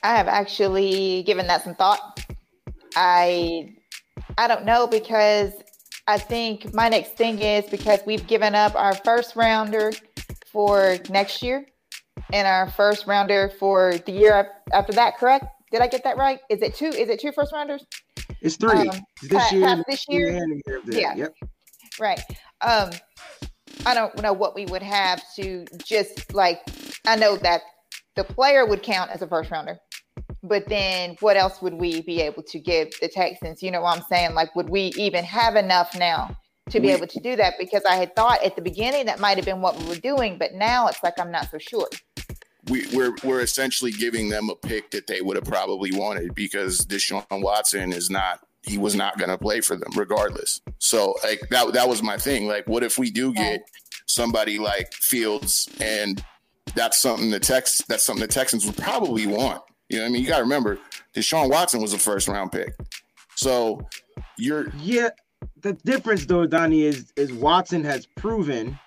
Speaker 3: I have actually given that some thought. I I don't know because I think my next thing is because we've given up our first rounder for next year and our first rounder for the year after that, correct? Did I get that right? Is it two? Is it two first rounders?
Speaker 1: It's three. Um,
Speaker 3: this, year, this year. year. Yeah.
Speaker 1: Yep.
Speaker 3: Right. Um, I don't know what we would have to just like. I know that the player would count as a first rounder but then what else would we be able to give the Texans? You know what I'm saying? Like, would we even have enough now to be able to do that? Because I had thought at the beginning that might have been what we were doing, but now it's like I'm not so sure.
Speaker 4: We, we're we're essentially giving them a pick that they would have probably wanted because Deshaun Watson is not he was not going to play for them regardless. So like that that was my thing. Like, what if we do get somebody like Fields, and that's something the Tex that's something the Texans would probably want. You know, I mean, you got to remember, Deshaun Watson was a first round pick, so you're
Speaker 1: yeah. The difference though, Donnie, is is Watson has proven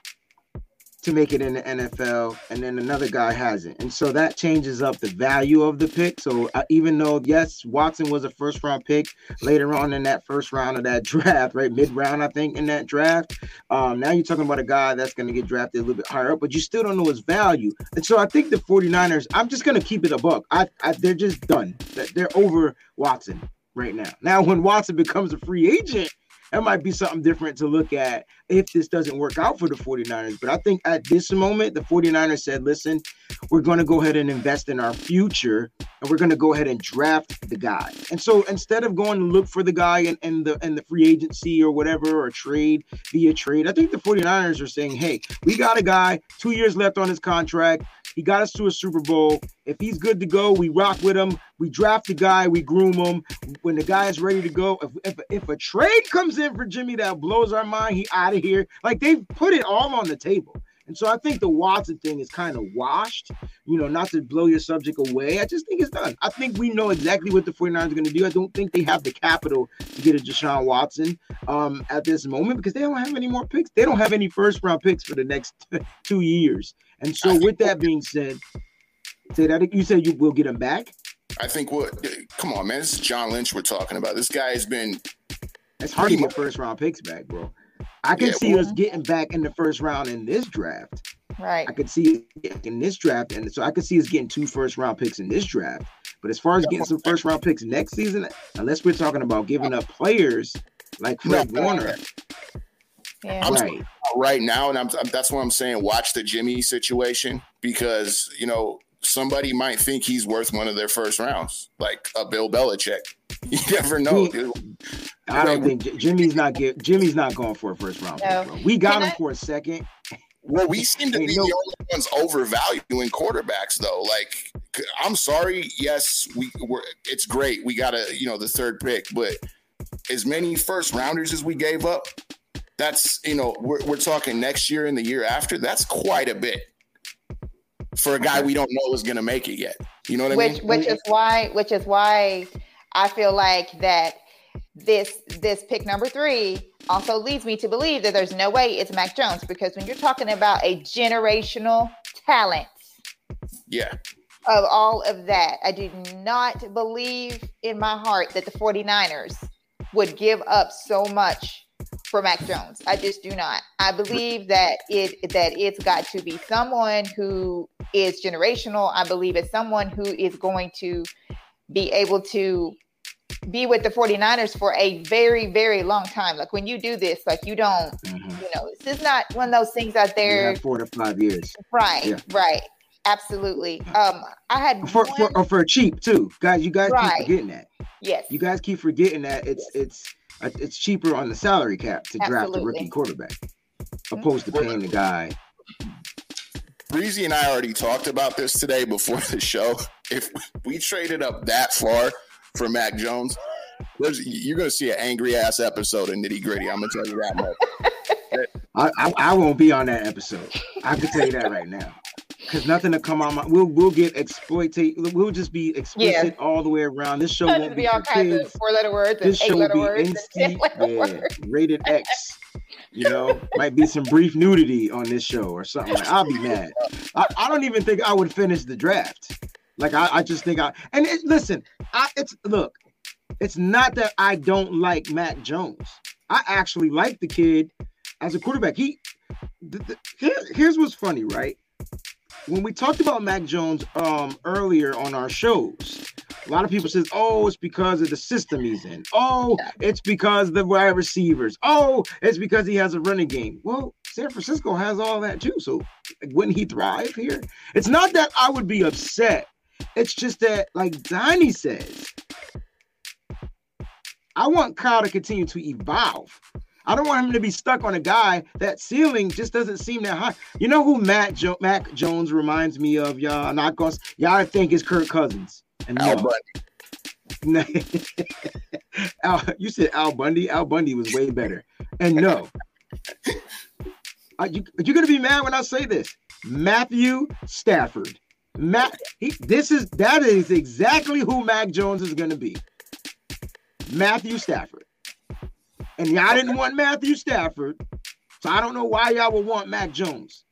Speaker 1: to make it in the NFL, and then another guy hasn't. And so that changes up the value of the pick. So uh, even though, yes, Watson was a first round pick later on in that first round of that draft, right? Mid round, I think, in that draft. Um, now you're talking about a guy that's going to get drafted a little bit higher up, but you still don't know his value. And so I think the 49ers, I'm just going to keep it a buck. I, I, they're just done. They're over Watson right now. Now, when Watson becomes a free agent, that might be something different to look at if this doesn't work out for the 49ers. But I think at this moment, the 49ers said, listen, we're going to go ahead and invest in our future and we're going to go ahead and draft the guy. And so instead of going to look for the guy in, in the in the free agency or whatever or trade via trade, I think the 49ers are saying, hey, we got a guy, two years left on his contract. He got us to a Super Bowl. If he's good to go, we rock with him. We draft the guy, we groom him. When the guy is ready to go, if, if, if a trade comes in for Jimmy that blows our mind, he out of here. Like they've put it all on the table. And so I think the Watson thing is kind of washed, you know, not to blow your subject away. I just think it's done. I think we know exactly what the 49ers are going to do. I don't think they have the capital to get a Deshaun Watson um, at this moment because they don't have any more picks. They don't have any first round picks for the next two years. And so, with that being said, say that you said you will get him back.
Speaker 4: I think what? Come on, man. This is John Lynch we're talking about. This guy has been.
Speaker 1: It's hard to get first round picks back, bro. I can yeah, see well, us getting back in the first round in this draft.
Speaker 3: Right.
Speaker 1: I could see in this draft, and so I could see us getting two first round picks in this draft. But as far as getting some first round picks next season, unless we're talking about giving up players like Fred no, Warner,
Speaker 4: yeah. I'm right. right now, and I'm, I'm, that's what I'm saying. Watch the Jimmy situation because you know somebody might think he's worth one of their first rounds, like a Bill Belichick. You never know.
Speaker 1: I don't think Jimmy's not get, Jimmy's not going for a first round. No. Pick, we got Can him I? for a second.
Speaker 4: Well, we seem to be no. the only ones overvaluing quarterbacks, though. Like, I'm sorry. Yes, we were. It's great. We got a you know the third pick, but as many first rounders as we gave up, that's you know we're, we're talking next year and the year after that's quite a bit for a guy we don't know is going to make it yet. You know what
Speaker 3: which,
Speaker 4: i mean?
Speaker 3: which is why which is why i feel like that this this pick number three also leads me to believe that there's no way it's mac jones because when you're talking about a generational talent
Speaker 4: yeah.
Speaker 3: of all of that i do not believe in my heart that the 49ers would give up so much for Mac Jones. I just do not. I believe that it that it's got to be someone who is generational. I believe it's someone who is going to be able to be with the 49ers for a very very long time like when you do this like you don't mm-hmm. you know this is not one of those things out there
Speaker 1: four to five years
Speaker 3: right yeah. right absolutely um i had
Speaker 1: for, one... for, for cheap too guys you guys right. keep forgetting that
Speaker 3: yes
Speaker 1: you guys keep forgetting that it's yes. it's it's cheaper on the salary cap to Absolutely. draft a rookie quarterback opposed to paying the guy.
Speaker 4: Breezy and I already talked about this today before the show. If we traded up that far for Mac Jones, you're going to see an angry ass episode of Nitty Gritty. I'm going to tell you that much.
Speaker 1: I, I, I, won't be on that episode. I can tell you that right now because nothing to come on my we'll we'll get exploited we'll just be explicit yeah. all the way around. This show won't be,
Speaker 3: be all kinds kids. of four letter words this show will be words yeah,
Speaker 1: words. rated x. You know might be some brief nudity on this show or something. Like i'll be mad. I, I don't even think i would finish the draft. Like i, I just think i and it, listen i it's look it's not that i don't like Matt jones. I actually like the kid as a quarterback. He the, the, here, here's what's funny right when we talked about Mac Jones um, earlier on our shows, a lot of people says, "Oh, it's because of the system he's in. Oh, it's because the wide receivers. Oh, it's because he has a running game." Well, San Francisco has all that too. So wouldn't he thrive here? It's not that I would be upset. It's just that, like Donnie says, I want Kyle to continue to evolve. I don't want him to be stuck on a guy that ceiling just doesn't seem that high. You know who Matt jo- Mac Jones reminds me of, y'all? Not cause y'all think is Kirk Cousins.
Speaker 4: And Al no.
Speaker 1: Bundy. Al, you said Al Bundy. Al Bundy was way better. And no, Are you, you're gonna be mad when I say this. Matthew Stafford. Matt, he, this is that is exactly who Mac Jones is gonna be. Matthew Stafford. And y'all didn't want Matthew Stafford, so I don't know why y'all would want Mac Jones.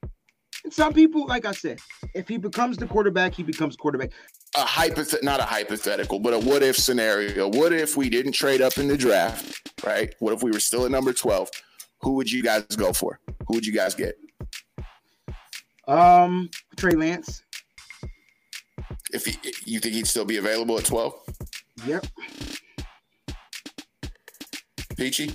Speaker 1: And some people, like I said, if he becomes the quarterback, he becomes quarterback.
Speaker 4: A hypothet, not a hypothetical, but a what if scenario. What if we didn't trade up in the draft, right? What if we were still at number 12? Who would you guys go for? Who would you guys get?
Speaker 1: Um, Trey Lance.
Speaker 4: If he, you think he'd still be available at 12?
Speaker 1: Yep.
Speaker 4: Peachy?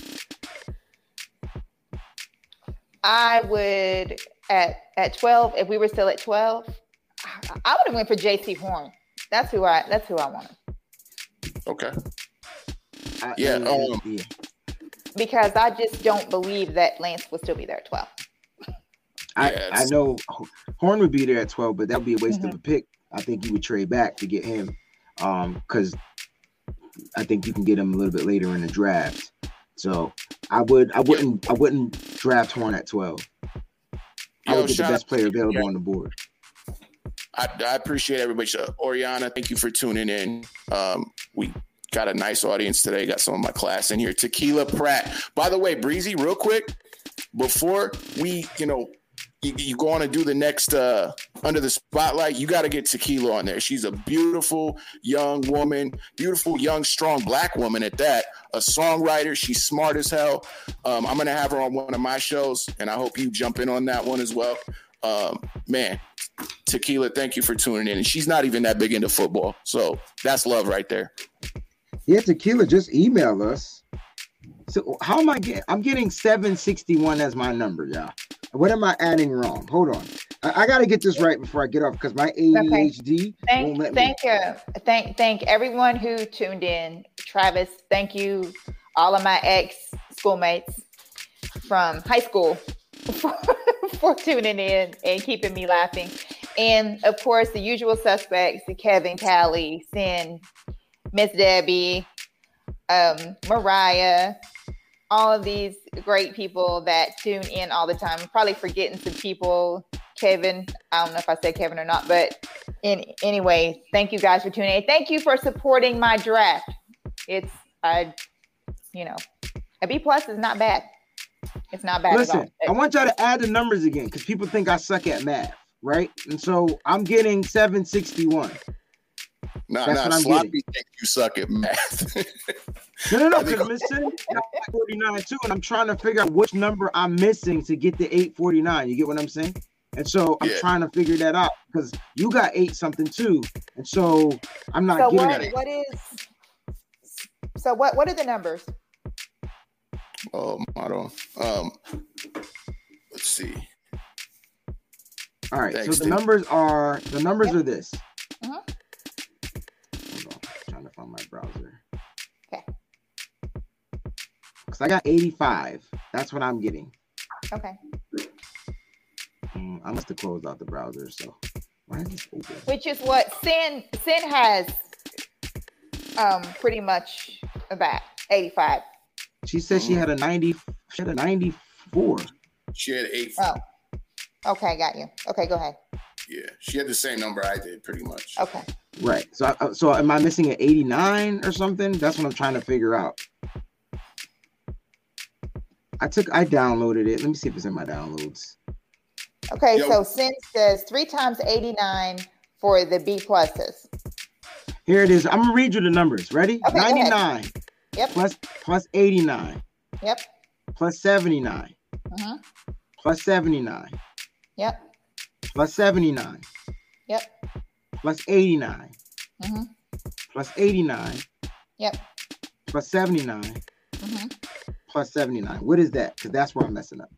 Speaker 3: I would at at 12, if we were still at 12, I would have went for Jaycee Horn. That's who I that's who I wanted.
Speaker 4: Okay.
Speaker 1: I-
Speaker 4: Yeah, um,
Speaker 1: yeah.
Speaker 3: Because I just don't believe that Lance will still be there at 12.
Speaker 1: I,
Speaker 4: Yeah,
Speaker 1: I know Horn would be there at 12, but that would be a waste of a pick. I think you would trade back to get him. Um, because I think you can get him a little bit later in the draft. So I would I wouldn't I wouldn't draft Horn at 12. I
Speaker 4: Yo,
Speaker 1: would get the best player available
Speaker 4: yeah.
Speaker 1: on the board.
Speaker 4: I, I appreciate everybody. So, Oriana, thank you for tuning in. Um, we got a nice audience today. Got some of my class in here. Tequila Pratt. By the way, Breezy, real quick, before we, you know, you, you go on and do the next uh, under the spotlight, you got to get Tequila on there. She's a beautiful young woman, beautiful young strong black woman at that. A songwriter. She's smart as hell. Um, I'm gonna have her on one of my shows, and I hope you jump in on that one as well. Um, man, Tequila, thank you for tuning in. And she's not even that big into football. So that's love right there.
Speaker 1: Yeah, Tequila, just email us. So how am I getting? I'm getting 761 as my number, y'all. What am I adding wrong? Hold on. I, I got to get this right before I get off because my ADHD won't let
Speaker 3: Thank,
Speaker 1: me.
Speaker 3: thank you, thank, thank everyone who tuned in. Travis, thank you, all of my ex schoolmates from high school for, for tuning in and keeping me laughing, and of course the usual suspects: Kevin, Callie, Sin, Miss Debbie, um, Mariah. All of these great people that tune in all the time. I'm probably forgetting some people. Kevin, I don't know if I said Kevin or not, but in anyway, thank you guys for tuning in. Thank you for supporting my draft. It's a, you know, a B plus is not bad. It's not bad
Speaker 1: Listen,
Speaker 3: at
Speaker 1: I want y'all to add the numbers again because people think I suck at math, right? And so I'm getting 761.
Speaker 4: Nah,
Speaker 1: That's
Speaker 4: nah,
Speaker 1: what
Speaker 4: sloppy
Speaker 1: getting.
Speaker 4: think you suck at math.
Speaker 1: No, no, no,
Speaker 4: I think-
Speaker 1: because Miss Cindy got 49 too, and I'm trying to figure out which number I'm missing to get the 849. You get what I'm saying? And so I'm
Speaker 4: Yeah.
Speaker 1: trying to figure that out because you got eight something too, and so I'm not
Speaker 3: So
Speaker 1: getting
Speaker 3: what?
Speaker 1: it.
Speaker 3: What is? So what? What are the numbers?
Speaker 4: Oh, model. Um, let's see.
Speaker 1: All right,
Speaker 4: Thanks,
Speaker 1: so the
Speaker 4: Steve.
Speaker 1: numbers are the numbers are this.
Speaker 3: Mhm.
Speaker 1: Hold on, trying to find my browser. Because I got 85. That's what I'm getting.
Speaker 3: Okay.
Speaker 1: Mm, I must have closed out the browser. So why is this open?
Speaker 3: Which is what Sin Sin has, um, pretty much about eighty five.
Speaker 1: She said she had a 90. She had a 94.
Speaker 4: She had eight.
Speaker 3: Oh. Okay, got you. Okay, go ahead.
Speaker 4: Yeah, she had the same number I did, pretty much.
Speaker 3: Okay.
Speaker 1: Right. So I, so am I missing an 89 or something? That's what I'm trying to figure out. I took I downloaded it. Let me see if it's in my downloads.
Speaker 3: Okay,
Speaker 4: Yo.
Speaker 3: so Sin says three times eighty nine for the B pluses.
Speaker 1: Here it is. I'm gonna read you the numbers. Ready?
Speaker 3: Okay,
Speaker 1: 99
Speaker 3: Yep.
Speaker 1: plus plus 89
Speaker 3: Yep.
Speaker 1: plus 79
Speaker 3: Mhm.
Speaker 1: plus 79
Speaker 3: Yep.
Speaker 1: plus 79
Speaker 3: Yep.
Speaker 1: plus 89
Speaker 3: Mhm.
Speaker 1: plus 89
Speaker 3: Yep.
Speaker 1: plus 79
Speaker 3: Mhm.
Speaker 1: Plus 79. What is that? Because that's where I'm messing up.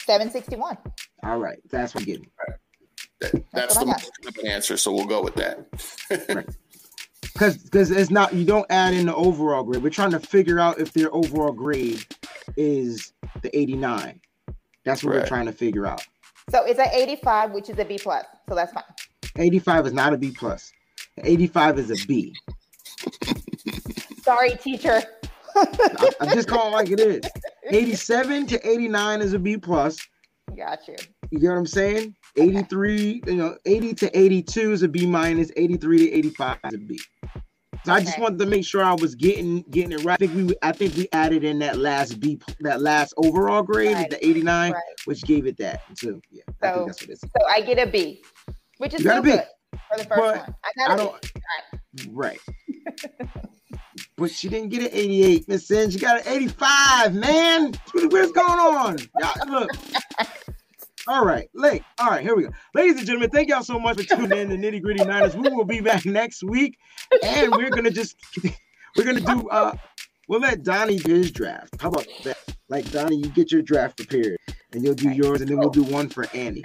Speaker 3: Seven sixty one.
Speaker 1: All right, that's what I'm getting.
Speaker 4: That, that's
Speaker 3: what
Speaker 4: the most answer, so we'll go with that.
Speaker 1: Because because it's not you don't add in the overall grade. We're trying to figure out if their overall grade is the 89. That's what we're trying to figure out.
Speaker 3: So it's at eighty five, which is a B plus. So that's fine.
Speaker 1: 85 is not a B plus. 85 is a B.
Speaker 3: Sorry, teacher.
Speaker 1: I, I'm just call it like it is. 87 to 89 is a B plus.
Speaker 3: Got you.
Speaker 1: You get what I'm saying? 83, you know, 80 to 82 is a B minus, 83 to 85 is a B. So I just wanted to make sure I was getting getting it right. I think we I think we added in that last B that last overall grade
Speaker 3: Right.
Speaker 1: the 89,
Speaker 3: Right.
Speaker 1: which gave it that. So yeah, I think that's what it is.
Speaker 3: So I get a B, which is
Speaker 1: You got
Speaker 3: still
Speaker 1: a B.
Speaker 3: good for the first
Speaker 1: But
Speaker 3: one. I
Speaker 1: I don't
Speaker 3: B.
Speaker 1: right. but she didn't get an 88, Miss Sin. She got an 85, man. What's going on? Y'all, look. All right, late. All right, here we go. Ladies and gentlemen, thank y'all so much for tuning in to Nitty Gritty Niners. We will be back next week, and we're gonna just we're gonna do uh we'll let Donnie do his draft. How about that? Like Donnie, you get your draft prepared, and you'll do yours, and then we'll do one for Annie.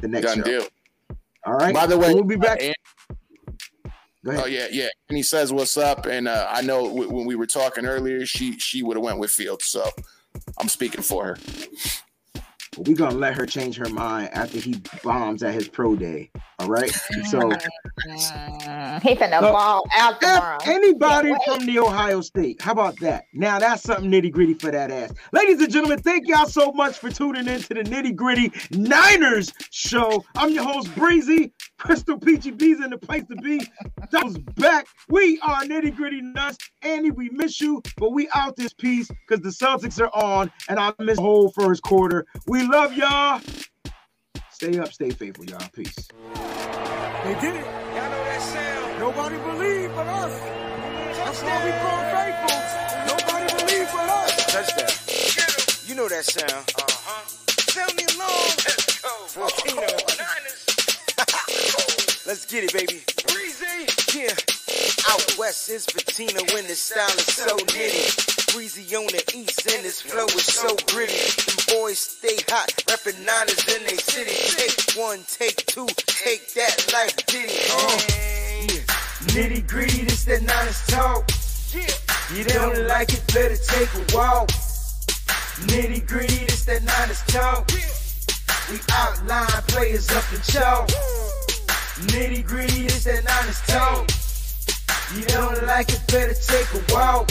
Speaker 1: The next
Speaker 4: Done
Speaker 1: show.
Speaker 4: deal.
Speaker 1: All right.
Speaker 4: By the way,
Speaker 1: we'll be back.
Speaker 4: uh, Ann-
Speaker 1: Go ahead.
Speaker 4: Oh yeah, yeah. And he says what's up, and uh, I know w- when we were talking earlier, she she would have went with Fields, so I'm speaking for her.
Speaker 1: We're gonna let her change her mind after he bombs at his pro day. All right. So
Speaker 3: Mm, he finna
Speaker 1: So,
Speaker 3: ball out tomorrow.
Speaker 1: anybody
Speaker 3: Can't
Speaker 1: from the Ohio State, how about that? Now that's something nitty gritty for that ass. Ladies and gentlemen, thank y'all so much for tuning in to the nitty gritty Niners show. I'm your host Breezy. Crystal Peachy B's in the place to be. That was back. We are nitty gritty nuts. Andy, we miss you, but we out this piece because the Celtics are on, and I miss the whole first quarter. We love y'all. Stay up, stay faithful, y'all. Peace.
Speaker 2: They did it. Y'all know that sound.
Speaker 5: Nobody believed but us. That's why we call faithful. Nobody believed but us.
Speaker 2: Touchdown. You know that sound. Uh-huh. Sound me alarm. Let's go. Volcano. Let's get it, baby. Breezy. Yeah. Out west is patina when the style is so nitty. Breezy on the east and his flow is so gritty. Them boys stay hot, reppin' niners in they city. Take one, take two, take that life ditty. Uh, yeah. Nitty gritty, this that niners talk. Yeah. You don't like it, better take a walk. Nitty gritty, this that niners talk. We outline players up in chalk. Nitty gritty, this that niners talk. You don't like it, better take a walk.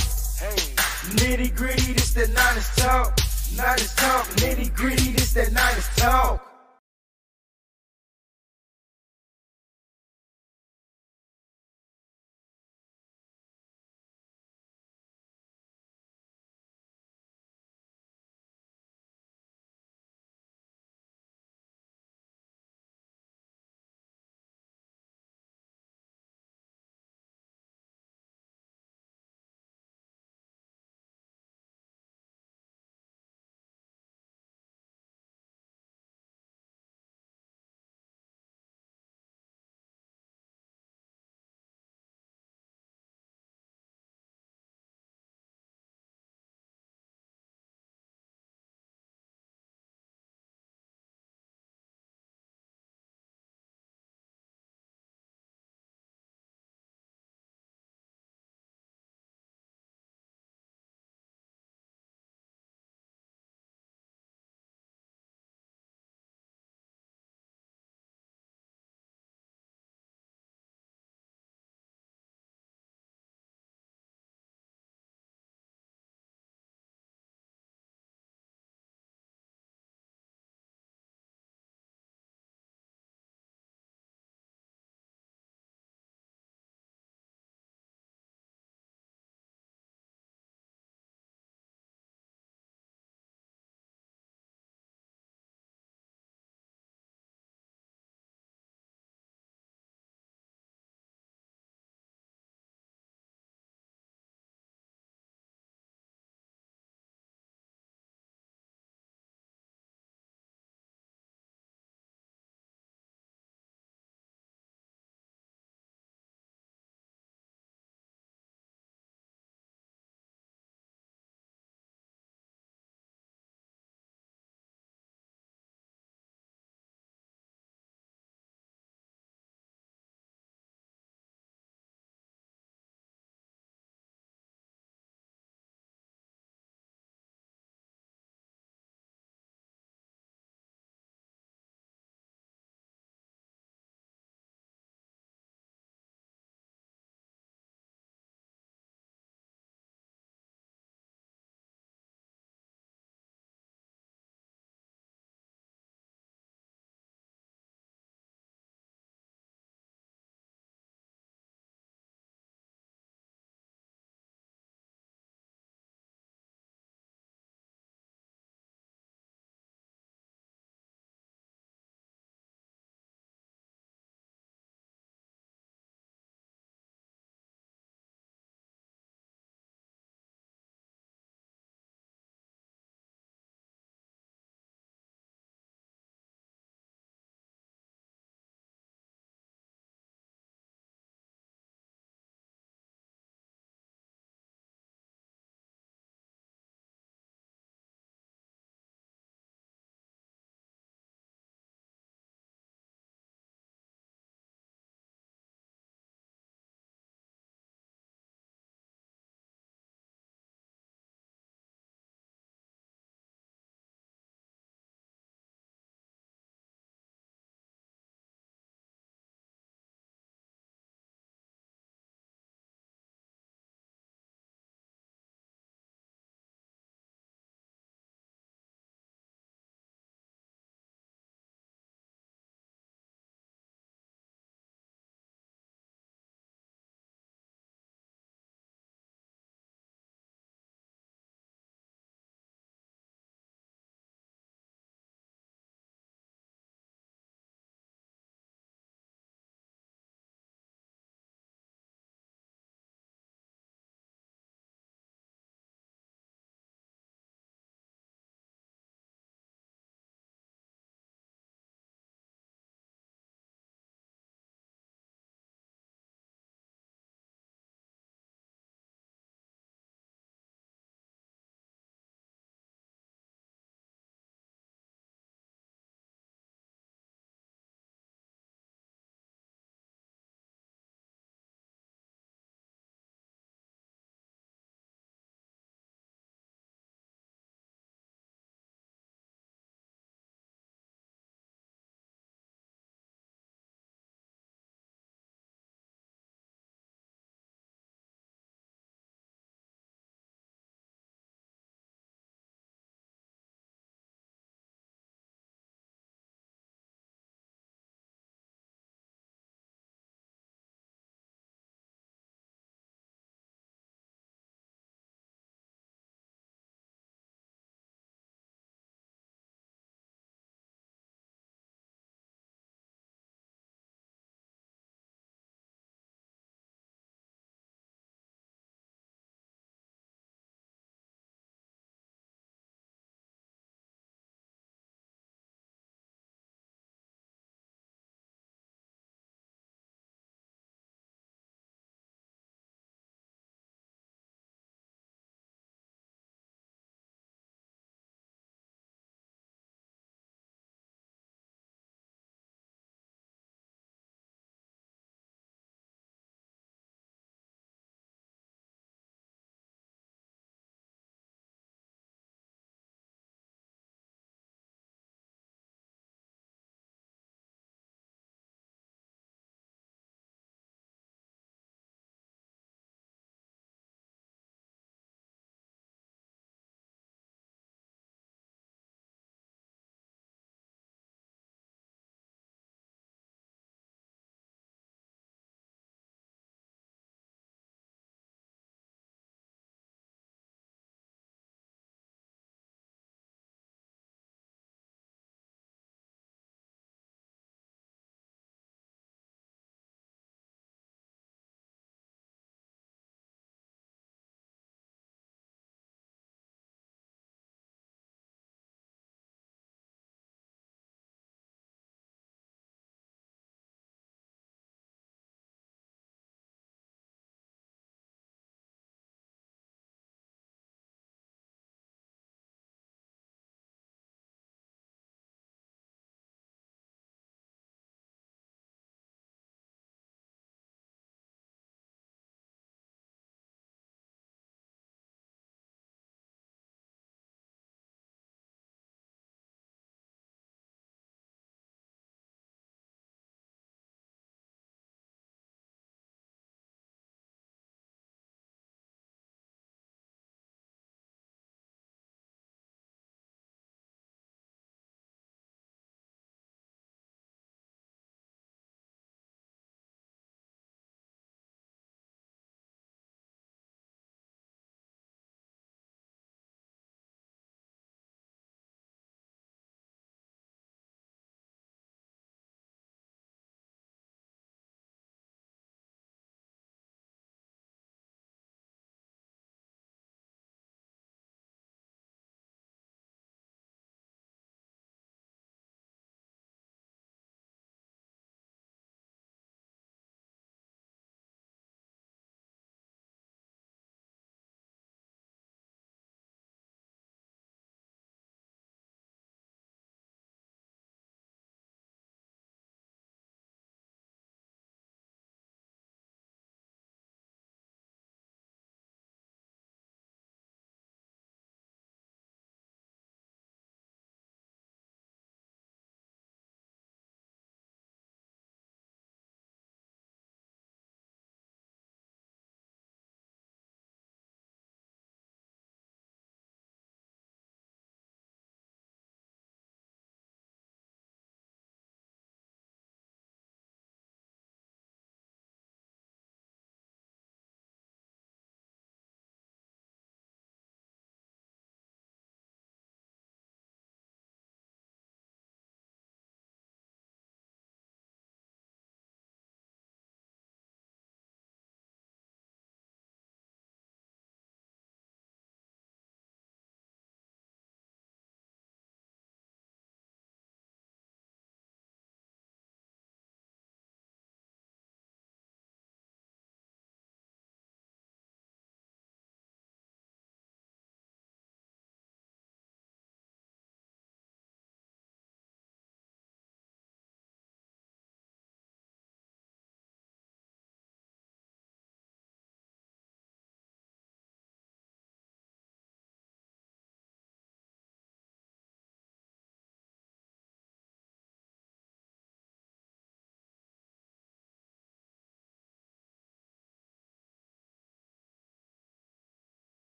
Speaker 2: Nitty gritty, this that niners talk. Niners talk. Nitty gritty, this that niners talk.